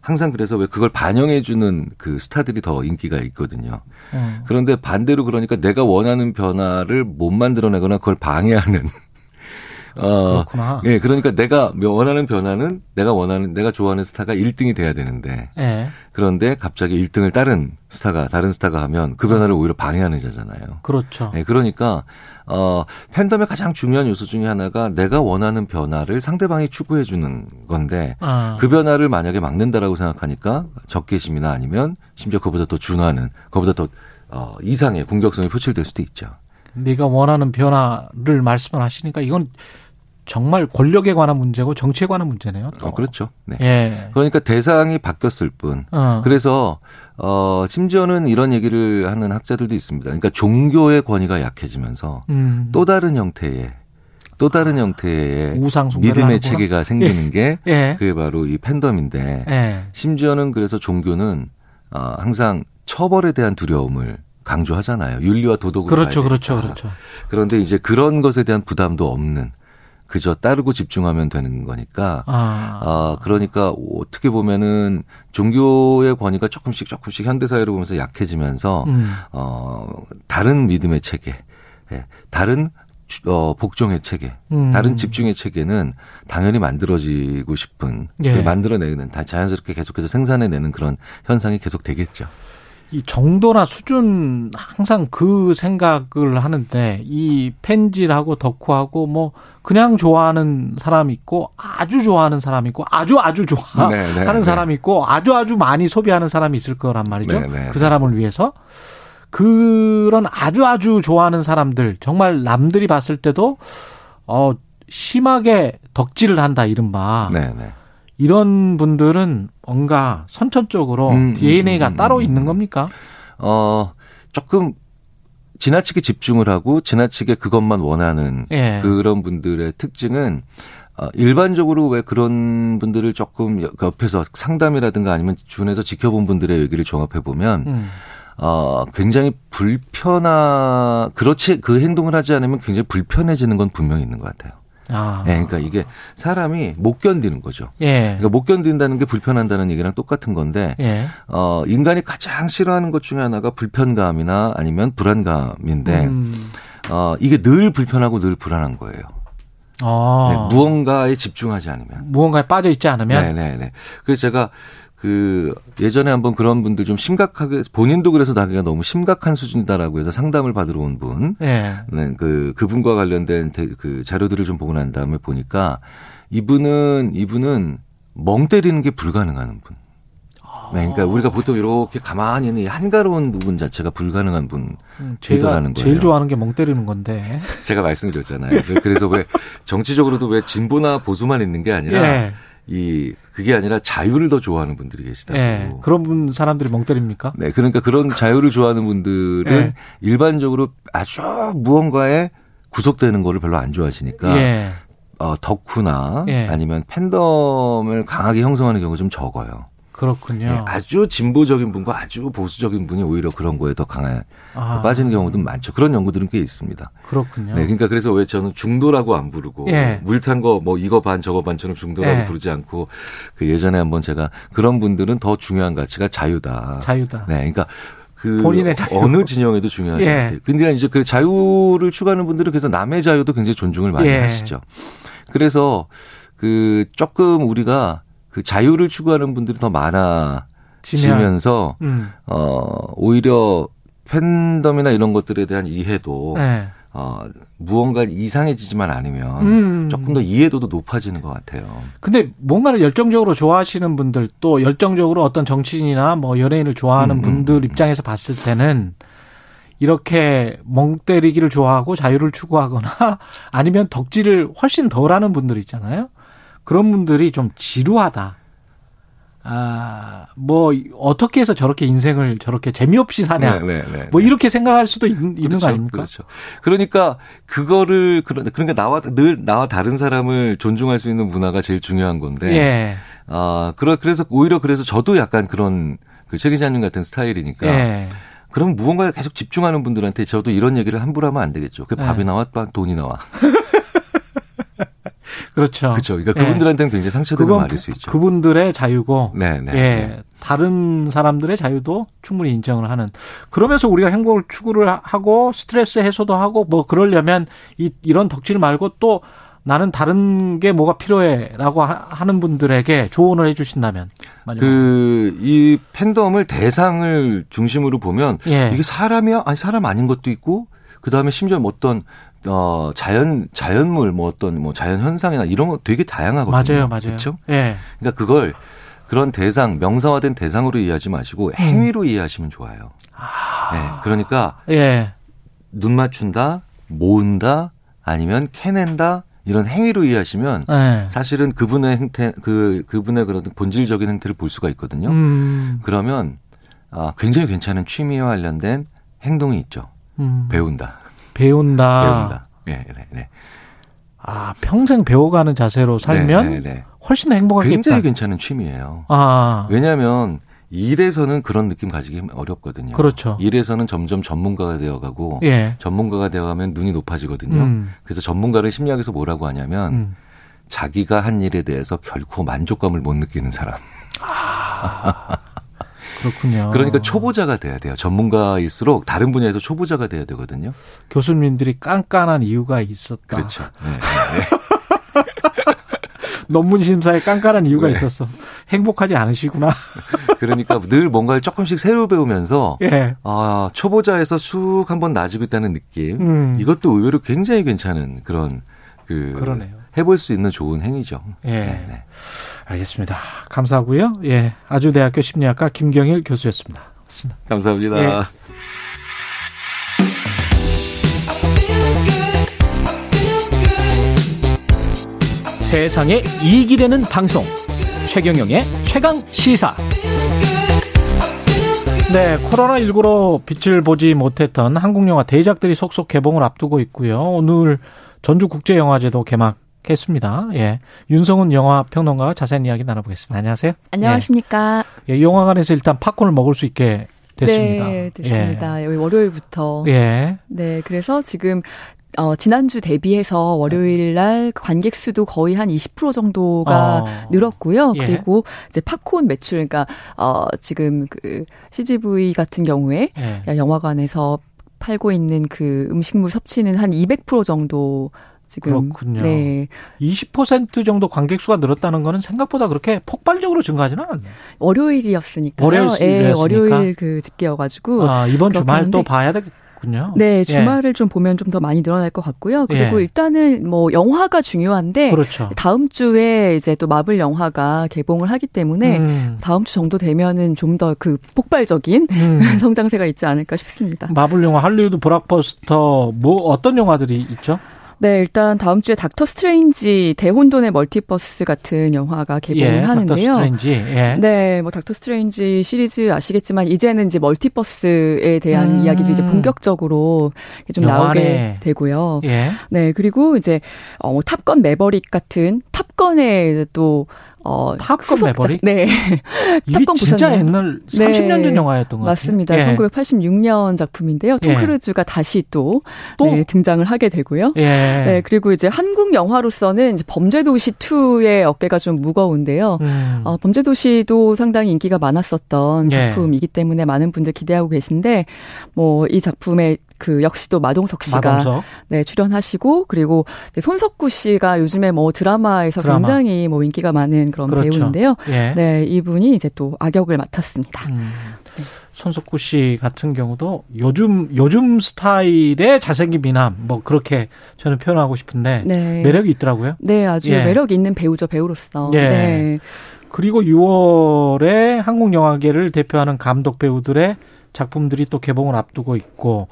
항상 그래서 왜 그걸 반영해 주는 그 스타들이 더 인기가 있거든요. 어. 그런데 반대로 그러니까 내가 원하는 변화를 못 만들어내거나 그걸 방해하는 어, 그렇구나. 예, 그러니까 내가 원하는 변화는 내가 원하는 내가 좋아하는 스타가 1등이 돼야 되는데 예. 그런데 갑자기 1등을 다른 스타가 다른 스타가 하면 그 변화를 오히려 방해하는 자잖아요. 그렇죠. 예, 그러니까 어 팬덤의 가장 중요한 요소 중에 하나가 내가 원하는 변화를 상대방이 추구해 주는 건데 아. 그 변화를 만약에 막는다라고 생각하니까 적개심이나 아니면 심지어 그보다 더 준하는 그보다 더 어, 이상의 공격성이 표출될 수도 있죠. 네가 원하는 변화를 말씀을 하시니까 이건 정말 권력에 관한 문제고 정치에 관한 문제네요. 또. 어, 그렇죠. 네. 예. 그러니까 대상이 바뀌었을 뿐. 어. 그래서 어 심지어는 이런 얘기를 하는 학자들도 있습니다. 그러니까 종교의 권위가 약해지면서 음. 또 다른 형태의 또 다른 형태의 숭배를 믿음의. 체계가 생기는 게 (laughs) 예. 그게 바로 이 팬덤인데 예. 심지어는 그래서 종교는 어 항상 처벌에 대한 두려움을 강조하잖아요. 윤리와 도덕으로 그렇죠, 그렇죠. 그렇죠. 그런데 이제 그런 것에 대한 부담도 없는 그저 따르고 집중하면 되는 거니까 아. 아, 그러니까 어떻게 보면은 종교의 권위가 조금씩 조금씩 현대 사회를 보면서 약해지면서 음. 어 다른 믿음의 체계, 예, 다른 주- 어 복종의 체계, 음. 다른 집중의 체계는 당연히 만들어지고 싶은 예. 만들어내는 다 자연스럽게 계속해서 생산해내는 그런 현상이 계속 되겠죠. 이 정도나 수준 항상 그 생각을 하는데 이 팬질하고 덕후하고 뭐 그냥 좋아하는 사람 있고 아주 좋아하는 사람 있고 아주 아주 좋아 네, 네, 하는 네. 사람 있고 아주 아주 많이 소비하는 사람이 있을 거란 말이죠. 네, 네, 그 네. 사람을 위해서 그런 아주 아주 좋아하는 사람들 정말 남들이 봤을 때도 어 심하게 덕질을 한다 이른바 네, 네. 이런 분들은 뭔가 선천적으로 음, DNA가 음, 음, 따로 음. 있는 겁니까? 어 조금 지나치게 집중을 하고 지나치게 그것만 원하는 예. 그런 분들의 특징은 어, 일반적으로 왜 그런 분들을 조금 옆- 옆에서 상담이라든가 아니면 준에서 지켜본 분들의 얘기를 종합해 보면 음. 어, 굉장히 불편하 그렇지 그 행동을 하지 않으면 굉장히 불편해지는 건 분명히 있는 것 같아요. 아. 네, 그러니까 이게 사람이 못 견디는 거죠. 예. 그러니까 못 견딘다는 게 불편한다는 얘기랑 똑같은 건데, 예. 어, 인간이 가장 싫어하는 것 중에 하나가 불편감이나 아니면 불안감인데, 음. 어, 이게 늘 불편하고 늘 불안한 거예요. 아. 네, 무언가에 집중하지 않으면. 무언가에 빠져 있지 않으면 네네네. 그래서 제가 그 예전에 한번 그런 분들 좀 심각하게 본인도 그래서 나기가 너무 심각한 수준이다라고 해서 상담을 받으러 온 분, 예. 네, 그 그분과 관련된 대- 그 자료들을 좀 보고 난 다음에 보니까 이분은 이분은 멍 때리는 게 불가능한 분. 네, 그러니까 우리가 보통 이렇게 가만히 있는 이 한가로운 부분 자체가 불가능한 분. 음, 되더라는 거예요. 제일 좋아하는 게 멍 때리는 건데. 제가 말씀드렸잖아요. 그래서 왜 정치적으로도 왜 진보나 보수만 있는 게 아니라 예. 이 그게 아니라 자유를 더 좋아하는 분들이 계시다고. 예. 그런 분 사람들이 멍 때립니까? 네, 그러니까 그런 자유를 좋아하는 분들은 예. 일반적으로 아주 무언가에 구속되는 거를 별로 안 좋아하시니까 예. 어, 덕후나 예. 아니면 팬덤을 강하게 형성하는 경우가 좀 적어요. 그렇군요. 예, 아주 진보적인 분과 아주 보수적인 분이 오히려 그런 거에 더 강한 아. 빠지는 경우도 많죠. 그런 연구들은 꽤 있습니다. 그렇군요. 네, 그러니까 그래서 왜 저는 중도라고 안 부르고 예. 물탄 거 뭐 이거 반 저거 반처럼 중도라고 예. 부르지 않고 그 예전에 한번 제가 그런 분들은 더 중요한 가치가 자유다. 자유다. 네, 그러니까 그 본인의 자유. 어느 진영에도 중요하죠. 예. 근데 이제 그 자유를 추구하는 분들은 그래서 남의 자유도 굉장히 존중을 많이 예. 하시죠. 그래서 그 조금 우리가 그 자유를 추구하는 분들이 더 많아지면서 음. 어 오히려 팬덤이나 이런 것들에 대한 이해도 네. 어 무언가 이상해지지만 않으면 음. 조금 더 이해도도 높아지는 것 같아요. 근데 뭔가를 열정적으로 좋아하시는 분들 또 열정적으로 어떤 정치인이나 뭐 연예인을 좋아하는 음, 음, 분들 음. 입장에서 봤을 때는 이렇게 멍 때리기를 좋아하고 자유를 추구하거나 (laughs) 아니면 덕질을 훨씬 덜 하는 분들 있잖아요. 그런 분들이 좀 지루하다. 아, 뭐, 어떻게 해서 저렇게 인생을 저렇게 재미없이 사냐. 네, 네, 네. 뭐, 이렇게 생각할 수도 있, 는 그렇죠, 거 아닙니까? 그렇죠. 그러니까 그거를 그러- 그러니까 나와 늘 나와 다른 사람을 존중할 수 있는 문화가 제일 중요한 건데. 예. 아, 그러 그래서 오히려 그래서 저도 약간 그런 그최 기자님 같은 스타일이니까. 예. 그럼 무언가에 계속 집중하는 분들한테 저도 이런 얘기를 함부로 하면 안 되겠죠. 그 밥이 네. 나와 빠- 돈이 나와. (laughs) 그렇죠. 그렇죠. 그러니까 예. 그분들한테는 굉장히 상처되는 그건 말일 수 있죠. 그분들의 자유고, 네, 네. 예, 네. 다른 사람들의 자유도 충분히 인정을 하는. 그러면서 우리가 행복을 추구를 하고 스트레스 해소도 하고 뭐 그러려면 이 이런 덕질 말고 또 나는 다른 게 뭐가 필요해라고 하- 하는 분들에게 조언을 해주신다면. 그, 이 팬덤을 대상을 중심으로 보면 예. 이게 사람이야? 아니, 사람 아닌 것도 있고, 그 다음에 심지어 뭐 어떤, 어, 자연, 자연물, 뭐 어떤 뭐 자연 현상이나 이런 거 되게 다양하거든요. 맞아요, 맞아요. 그렇죠? 예, 그러니까 그걸 그런 대상, 명사화된 대상으로 이해하지 마시고 행위로 이해하시면 좋아요. 네. 그러니까 예, 눈 맞춘다, 모은다, 아니면 캐낸다, 이런 행위로 이해하시면 예. 사실은 그분의 행태, 그, 그분의 그런 본질적인 행태를 볼 수가 있거든요. 음, 그러면 아, 굉장히 괜찮은 취미와 관련된 행동이 있죠. 음. 배운다. 배운다. 배운다. 네, 네, 네. 아, 평생 배워가는 자세로 살면 네, 네, 네. 훨씬 행복하겠다. 굉장히 괜찮은 취미예요. 아, 왜냐하면 일에서는 그런 느낌 가지기 어렵거든요. 그렇죠. 일에서는 점점 전문가가 되어가고 예. 전문가가 되어가면 눈이 높아지거든요. 음. 그래서 전문가를 심리학에서 뭐라고 하냐면 음. 자기가 한 일에 대해서 결코 만족감을 못 느끼는 사람. 그렇군요. 그러니까 초보자가 돼야 돼요. 전문가일수록 다른 분야에서 초보자가 돼야 되거든요. 교수님들이 깐깐한 이유가 있었다. 그렇죠. (laughs) 네, 네, 네. 논문 심사에 깐깐한 이유가 네. 있었어. 행복하지 않으시구나. (laughs) 그러니까 늘 뭔가를 조금씩 새로 배우면서 예. 아, 초보자에서 쑥 한번 나아지고 있다는 느낌. 음. 이것도 의외로 굉장히 괜찮은 그런 그 그러네요. 해볼 수 있는 좋은 행위죠. 예. 네, 네. 알겠습니다. 감사하고요. 예. 아주대학교 심리학과 김경일 교수였습니다. 고맙습니다. 감사합니다. 예. 세상에 이익이 되는 방송 최경영의 최강 시사 네, 코로나19로 빛을 보지 못했던 한국 영화 대작들이 속속 개봉을 앞두고 있고요. 오늘 전주국제영화제도 개막했습니다. 예. 윤성훈 영화 평론가와 자세한 이야기 나눠보겠습니다. 안녕하세요. 안녕하십니까. 예, 영화관에서 일단 팝콘을 먹을 수 있게 됐습니다. 네, 됐습니다. 월요일부터. 예. 예. 네, 그래서 지금 어, 지난주 대비해서 월요일 날 관객 수도 거의 한 20% 정도가 어. 늘었고요. 예. 그리고 이제 팝콘 매출, 그러니까, 어, 지금 그 CGV 같은 경우에 예. 영화관에서 팔고 있는 그 음식물 섭취는 한 200% 정도 지금. 그렇군요. 네. 20% 정도 관객 수가 늘었다는 거는 생각보다 그렇게 폭발적으로 증가하지는 않네요. 월요일이었으니까요. 월요일이었으니까. 예, 월요일 그 집계여 가지고. 아, 이번 주말 또 봐야 되겠 군요. 네, 예. 주말을 좀 보면 좀 더 많이 늘어날 것 같고요. 그리고 예. 일단은 뭐 영화가 중요한데 그렇죠. 다음 주에 이제 또 마블 영화가 개봉을 하기 때문에 음. 다음 주 정도 되면은 좀 더 그 폭발적인 음. (laughs) 성장세가 있지 않을까 싶습니다. 마블 영화, 할리우드 블록버스터 뭐 어떤 영화들이 있죠? 네, 일단 다음 주에 닥터 스트레인지 대혼돈의 멀티버스 같은 영화가 개봉을 예, 닥터 하는데요. 스트레인지. 예. 네, 뭐 닥터 스트레인지 시리즈 아시겠지만 이제는 이제 multiverse에 대한 음. 이야기를 이제 본격적으로 좀 영화 나오게. 되고요. 예. 네, 그리고 이제 어, 뭐 탑건 매버릭 같은 탑건의 또 어, 탑건. 매버릭? 네. 탑건 진짜 보셨나요? 옛날 네. 30년 전 영화였던 것 같아요. 맞습니다. 예. 1986년 작품인데요. 톰 예. 크루즈가 다시 또, 또? 네, 등장을 하게 되고요. 예. 네, 그리고 이제 한국 영화로서는 이제 범죄도시 2의 어깨가 좀 무거운데요. 음. 어, 범죄도시도 상당히 인기가 많았었던 예. 작품이기 때문에 많은 분들 기대하고 계신데, 뭐, 이 작품에 그 역시 또 마동석 씨가 마동석. 네, 출연하시고 그리고 이제 손석구 씨가 요즘에 뭐 드라마에서 드라마. 굉장히 뭐 인기가 많은 그런 그렇죠. 배우인데요. 예. 네, 이분이 이제 또 악역을 맡았습니다. 음. 손석구 씨 같은 경우도 요즘 요즘 스타일의 잘생긴 미남 뭐 그렇게 저는 표현하고 싶은데 네. 매력이 있더라고요. 네, 아주 예. 매력 있는 배우죠, 배우로서. 예. 네. 그리고 6월에 한국 영화계를 대표하는 감독 배우들의 작품들이 또 개봉을 앞두고 있고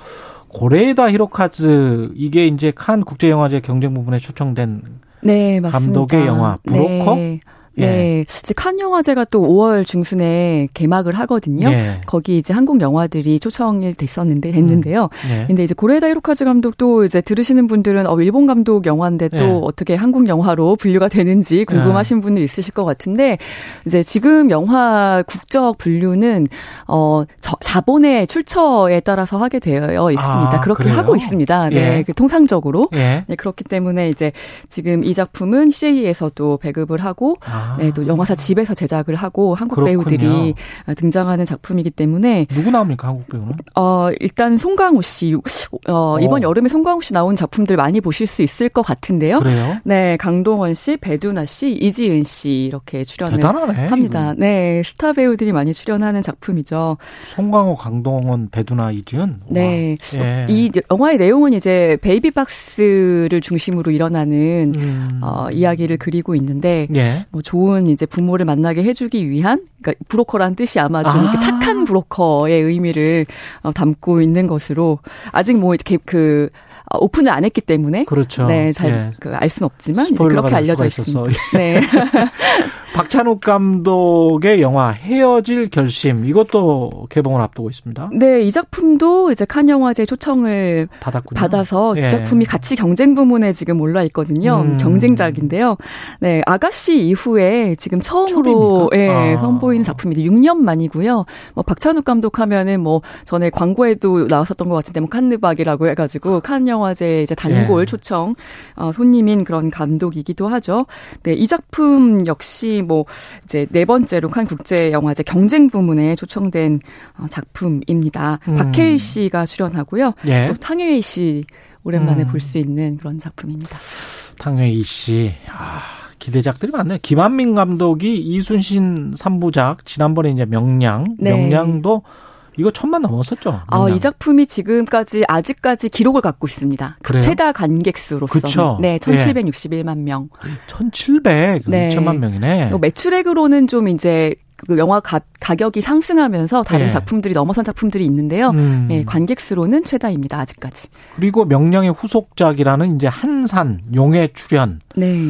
고레에다 히로카즈 이게 이제 칸 국제 영화제 경쟁 부분에 초청된 네, 맞습니다. 감독의 영화 브로커? 네. 예. 네. 이제 칸 영화제가 또 5월 중순에 개막을 하거든요. 예. 거기 이제 한국 영화들이 초청이 됐었는데 됐는데요. 예. 근데 이제 고레다 히로카즈 감독도 이제 들으시는 분들은 어 일본 감독 영화인데 또 예. 어떻게 한국 영화로 분류가 되는지 궁금하신 분들 있으실 것 같은데 이제 지금 영화 국적 분류는 어 저, 자본의 출처에 따라서 하게 되어 있습니다. 아, 그렇게 그래요? 하고 있습니다. 네, 예. 그 통상적으로. 예. 네, 그렇기 때문에 이제 지금 이 작품은 CJ에서도 배급을 하고 아. 네, 또 영화사 집에서 제작을 하고 한국 그렇군요. 배우들이 등장하는 작품이기 때문에 누구 나옵니까 한국 배우는? 어, 일단 송강호 씨, 어, 이번 오. 여름에 송강호 씨 나온 작품들 많이 보실 수 있을 것 같은데요. 그래요? 네, 강동원 씨, 배두나 씨, 이지은 씨 이렇게 출연을 대단하네. 합니다. 이거. 네, 스타 배우들이 많이 출연하는 작품이죠. 송강호, 강동원, 배두나, 이지은. 네. 와. 예. 이 영화의 내용은 이제 베이비박스를 중심으로 일어나는 음. 어, 이야기를 그리고 있는데 예. 뭐 좋은 이제 부모를 만나게 해주기 위한 그러니까 브로커란 뜻이 아마 좀 아. 착한 브로커의 의미를 어, 담고 있는 것으로 아직 뭐 이렇게 그 어, 오픈을 안 했기 때문에 그렇죠. 네, 예. 잘알 수는 없지만 이제 그렇게 될 알려져. 있습니다. (laughs) 네. (laughs) 박찬욱 감독의 영화 헤어질 결심 이것도 개봉을 앞두고 있습니다. 네, 이 작품도 이제 칸 영화제 초청을 받았군요. 받아서 예. 이 작품이 같이 경쟁 부문에 지금 올라 있거든요. 음. 경쟁작인데요. 네, 아가씨 이후에 지금 처음으로? 예, 아. 선보이는 작품인데 6년 만이고요. 뭐 박찬욱 감독 하면은 뭐 전에 광고에도 나왔었던 것 같은데 뭐 칸느박이라고 해 가지고 칸 영화제 이제 단골 예. 초청 어, 손님인 그런 감독이기도 하죠. 네, 이 작품 역시 뭐 이제 네 번째로 칸 국제 영화제 경쟁 부문에 초청된 어, 작품입니다. 음. 박해일 씨가 출연하고요. 예. 또 탕웨이 씨 오랜만에 음. 볼수 있는 그런 작품입니다. 탕웨이 씨. 아, 기대작들이 많네요. 김한민 감독이 이순신 3부작 지난번에 이제 명량, 네. 명량도 이거 천만 넘었었죠. 아. 이 작품이 지금까지 아직까지 기록을 갖고 있습니다. 그래요? 최다 관객 수로서 그쵸. 네, 예. 1,761만 명. 1,700, 네. 2천만 명이네. 또 매출액으로는 좀 이제 그 영화 가, 가격이 상승하면서 다른 예. 작품들이 넘어선 작품들이 있는데요. 음. 네, 관객 수로는 최다입니다. 아직까지. 그리고 명량의 후속작이라는 이제 한산 용의 출연. 네.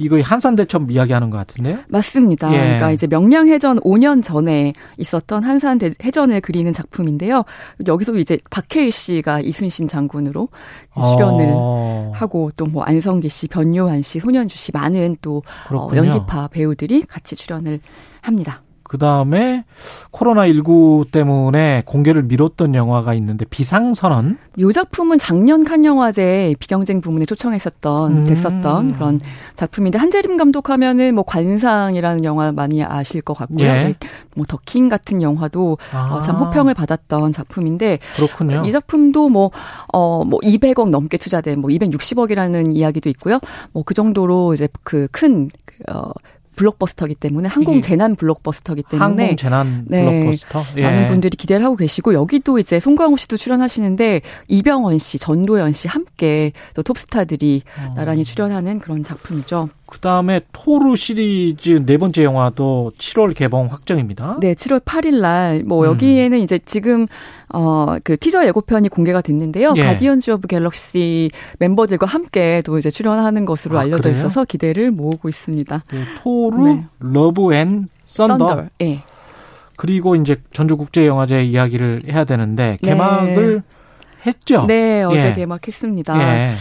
이거 한산대첩 이야기하는 것 같은데요. 맞습니다. 예. 그러니까 이제 명량해전 5년 전에 있었던 한산 대- 해전을 그리는 작품인데요. 여기서 이제 박해일 씨가 이순신 장군으로 출연을 어, 하고 또 뭐 안성기 씨, 변요한 씨, 손현주 씨 많은 또 어. 연기파 배우들이 같이 출연을 합니다. 그 다음에 코로나19 때문에 공개를 미뤘던 영화가 있는데 비상선언. 이 작품은 작년 칸 영화제 비경쟁 부문에 초청했었던 음. 됐었던 그런 작품인데 한재림 감독하면은 뭐 관상이라는 영화 많이 아실 것 같고요. 예. 뭐 더킹 같은 영화도 아. 어, 참 호평을 받았던 작품인데 그렇군요. 이 작품도 뭐, 어, 뭐 200억 넘게 투자된 뭐 260억이라는 이야기도 있고요. 뭐 그 정도로 이제 그 큰, 어, 블록버스터기 때문에 항공 이게 재난 블록버스터기 때문에 항공 재난 네. 블록버스터. 예. 많은 분들이 기대를 하고 계시고 여기도 이제 송강호 씨도 출연하시는데 이병헌 씨, 전도연 씨 함께 또 톱스타들이 어. 나란히 출연하는 그런 작품이죠. 그 다음에 토르 시리즈 네 번째 영화도 7월 개봉 확정입니다. 네, 7월 8일 날, 뭐, 음. 여기에는 이제 지금, 어, 그 티저 예고편이 공개가 됐는데요. 예. Guardians of Galaxy 멤버들과 함께 또 이제 출연하는 것으로 아, 알려져 그래요? 있어서 기대를 모으고 있습니다. 그 토르, 네. Love and Thunder. Thunder. 예. 그리고 이제 전주국제영화제 이야기를 해야 되는데 개막을 했죠. 네, 어제 예. 개막했습니다. 예.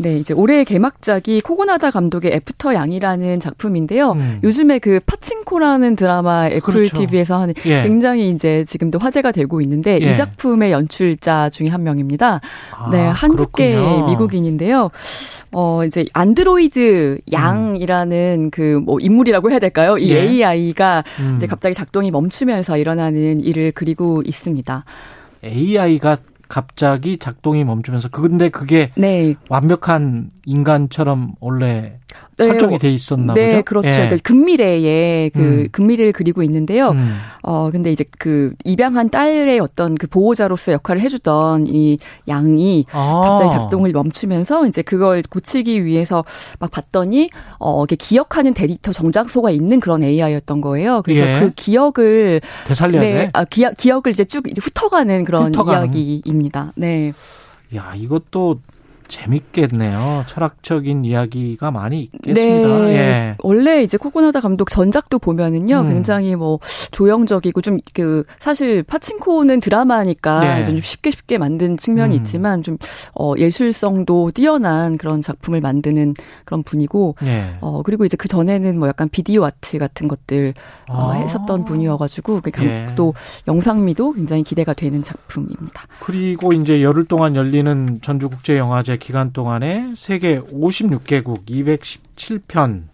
네, 이제 올해의 개막작이 코고나다 감독의 After Yang이라는 작품인데요. 음. 요즘에 그 파친코라는 드라마 애플 그렇죠. TV에서 하는 예. 굉장히 이제 지금도 화제가 되고 있는데 예. 이 작품의 연출자 중에 한 명입니다. 아, 네, 한국계 그렇군요. 미국인인데요. 어, 이제 안드로이드 양이라는 그 뭐 인물이라고 해야 될까요? 이 음. 예. AI가 음. 이제 갑자기 작동이 멈추면서 일어나는 일을 그리고 있습니다. AI가 갑자기 작동이 멈추면서 근데 그게 네. 완벽한 인간처럼 원래 네, 설정이 돼 있었나 네, 보죠. 그렇죠. 예. 그 근미래에 그 음. 근미래를 그리고 있는데요. 음. 어, 근데 이제 그 입양한 딸의 어떤 그 보호자로서 역할을 해주던 이 양이 아. 갑자기 작동을 멈추면서 이제 그걸 고치기 위해서 막 봤더니 어, 이게 기억하는 데이터 정장소가 있는 그런 AI였던 거예요. 그래서 예. 그 기억을 되살려야 네, 돼. 아, 기, 기억을 이제 쭉 이제 훑어가는 그런 훑어가는. 이야기입니다. 네. 야, 이것도 재밌겠네요. 철학적인 이야기가 많이 있겠습니다. 네. 예. 원래 이제 코코나다 감독 전작도 보면은요, 음. 굉장히 뭐 조형적이고 좀 그 사실 파친코는 드라마니까 네. 좀 쉽게 쉽게 만든 측면이 음. 있지만 좀 어, 예술성도 뛰어난 그런 작품을 만드는 그런 분이고. 예. 어, 그리고 이제 그 전에는 뭐 약간 비디오 아트 같은 것들 어, 아. 했었던 분이어가지고, 그 예. 감독도 영상미도 굉장히 기대가 되는 작품입니다. 그리고 이제 열흘 동안 열리는 전주국제영화제 기간 동안에 세계 56개국 217편,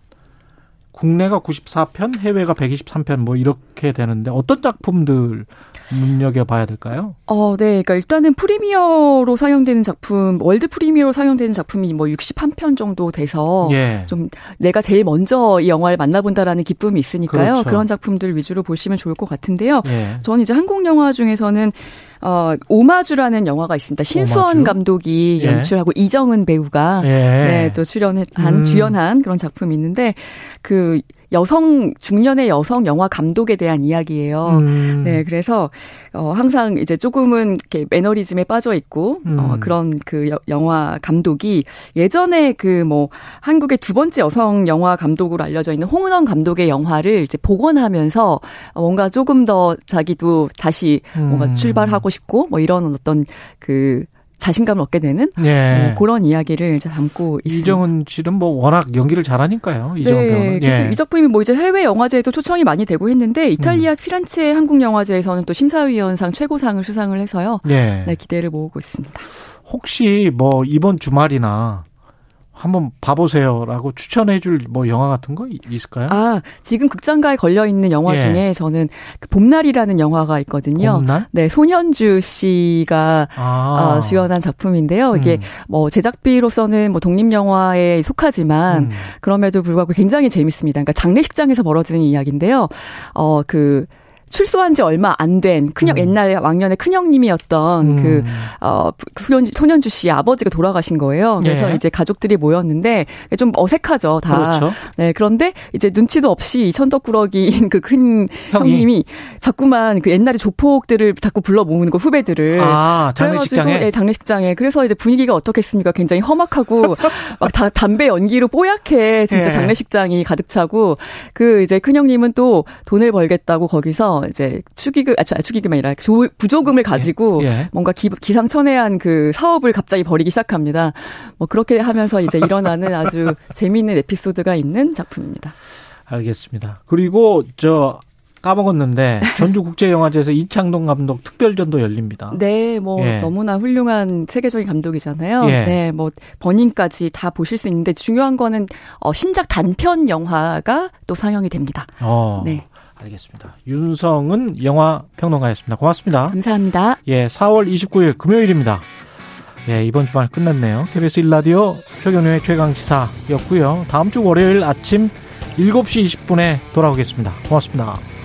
국내가 94편, 해외가 123편 뭐 이렇게 되는데 어떤 작품들 눈여겨 봐야 될까요? 어, 네. 그러니까 일단은 premiere로 상영되는 작품, world premiere로 상영되는 작품이 뭐 61편 정도 돼서 예. 좀 내가 제일 먼저 이 영화를 만나본다라는 기쁨이 있으니까요. 그렇죠. 그런 작품들 위주로 보시면 좋을 것 같은데요. 예. 저는 이제 한국 영화 중에서는 어, 오마주라는 영화가 있습니다. 신수원 오마주? 감독이 예. 연출하고 이정은 배우가 예. 네, 또 출연한 음. 주연한 그런 작품이 있는데 그 여성 중년의 여성 영화 감독에 대한 이야기예요. 음. 네, 그래서 어 항상 이제 조금은 이렇게 매너리즘에 빠져 있고 어 음. 그런 그 여- 영화 감독이 예전에 그 뭐 한국의 두 번째 여성 영화 감독으로 알려져 있는 홍은원 감독의 영화를 이제 복원하면서 뭔가 조금 더 자기도 다시 뭔가 음. 출발하고 싶고 뭐 이런 어떤 그 자신감을 얻게 되는 예. 뭐 그런 이야기를 이제 담고 있습니다. 이정은 씨는 뭐 워낙 연기를 잘하니까요. 이정은 네, 배우는. 그래서 예. 이 작품이 뭐 이제 해외 영화제에도 초청이 많이 되고 했는데 이탈리아 음. 피란체 한국 영화제에서는 또 심사위원상 최고상을 수상을 해서요. 예. 네, 기대를 모으고 있습니다. 혹시 뭐 이번 주말이나 한번 봐보세요라고 추천해줄 뭐 영화 같은 거 있을까요? 아, 지금 극장가에 걸려 있는 영화 예. 중에 저는 그 봄날이라는 영화가 있거든요. 봄날? 네, 손현주 씨가 아, 어, 주연한 작품인데요. 이게 음. 뭐 제작비로서는 뭐 독립 영화에 속하지만 음. 그럼에도 불구하고 굉장히 재밌습니다. 그러니까 장례식장에서 벌어지는 이야기인데요. 어, 그 출소한 지 얼마 안 된 큰형 음. 옛날 왕년의 큰형님이었던 음. 그 어, 손현주, 손현주 씨의 아버지가 돌아가신 거예요. 그래서 예. 이제 가족들이 모였는데 좀 어색하죠, 다. 그렇죠. 네, 그런데 이제 눈치도 없이 이 천덕꾸러기인 그 큰? 형님이 자꾸만 그 옛날의 조폭들을 자꾸 불러 모으는 거 후배들을. 아 장례식장에 네, 장례식장에. 그래서 이제 분위기가 어떻겠습니까? 굉장히 험악하고 (laughs) 막 다 담배 연기로 뽀얗게 진짜 예. 장례식장이 가득 차고 그 이제 큰형님은 또 돈을 벌겠다고 거기서 이제 축의금, 아, 축의금이 아니라 조, 부조금을 가지고 예. 뭔가 기, 기상천외한 그 사업을 갑자기 벌이기 시작합니다. 뭐 그렇게 하면서 이제 일어나는 아주 (laughs) 재미있는 에피소드가 있는 작품입니다. 알겠습니다. 그리고 저 까먹었는데 (laughs) 전주국제영화제에서 이창동 감독 특별전도 열립니다. 네, 뭐 예. 너무나 훌륭한 세계적인 감독이잖아요. 예. 네, 뭐 버닝까지 다 보실 수 있는데 중요한 거는 어, 신작 단편 영화가 또 상영이 됩니다. 어, 네. 알겠습니다. 윤성은 영화 평론가였습니다. 고맙습니다. 감사합니다. 예, 4월 29일 금요일입니다. 예, 이번 주말 끝났네요. KBS 1라디오 최경련의 최강시사였고요. 다음 주 월요일 아침 7시 20분에 돌아오겠습니다. 고맙습니다.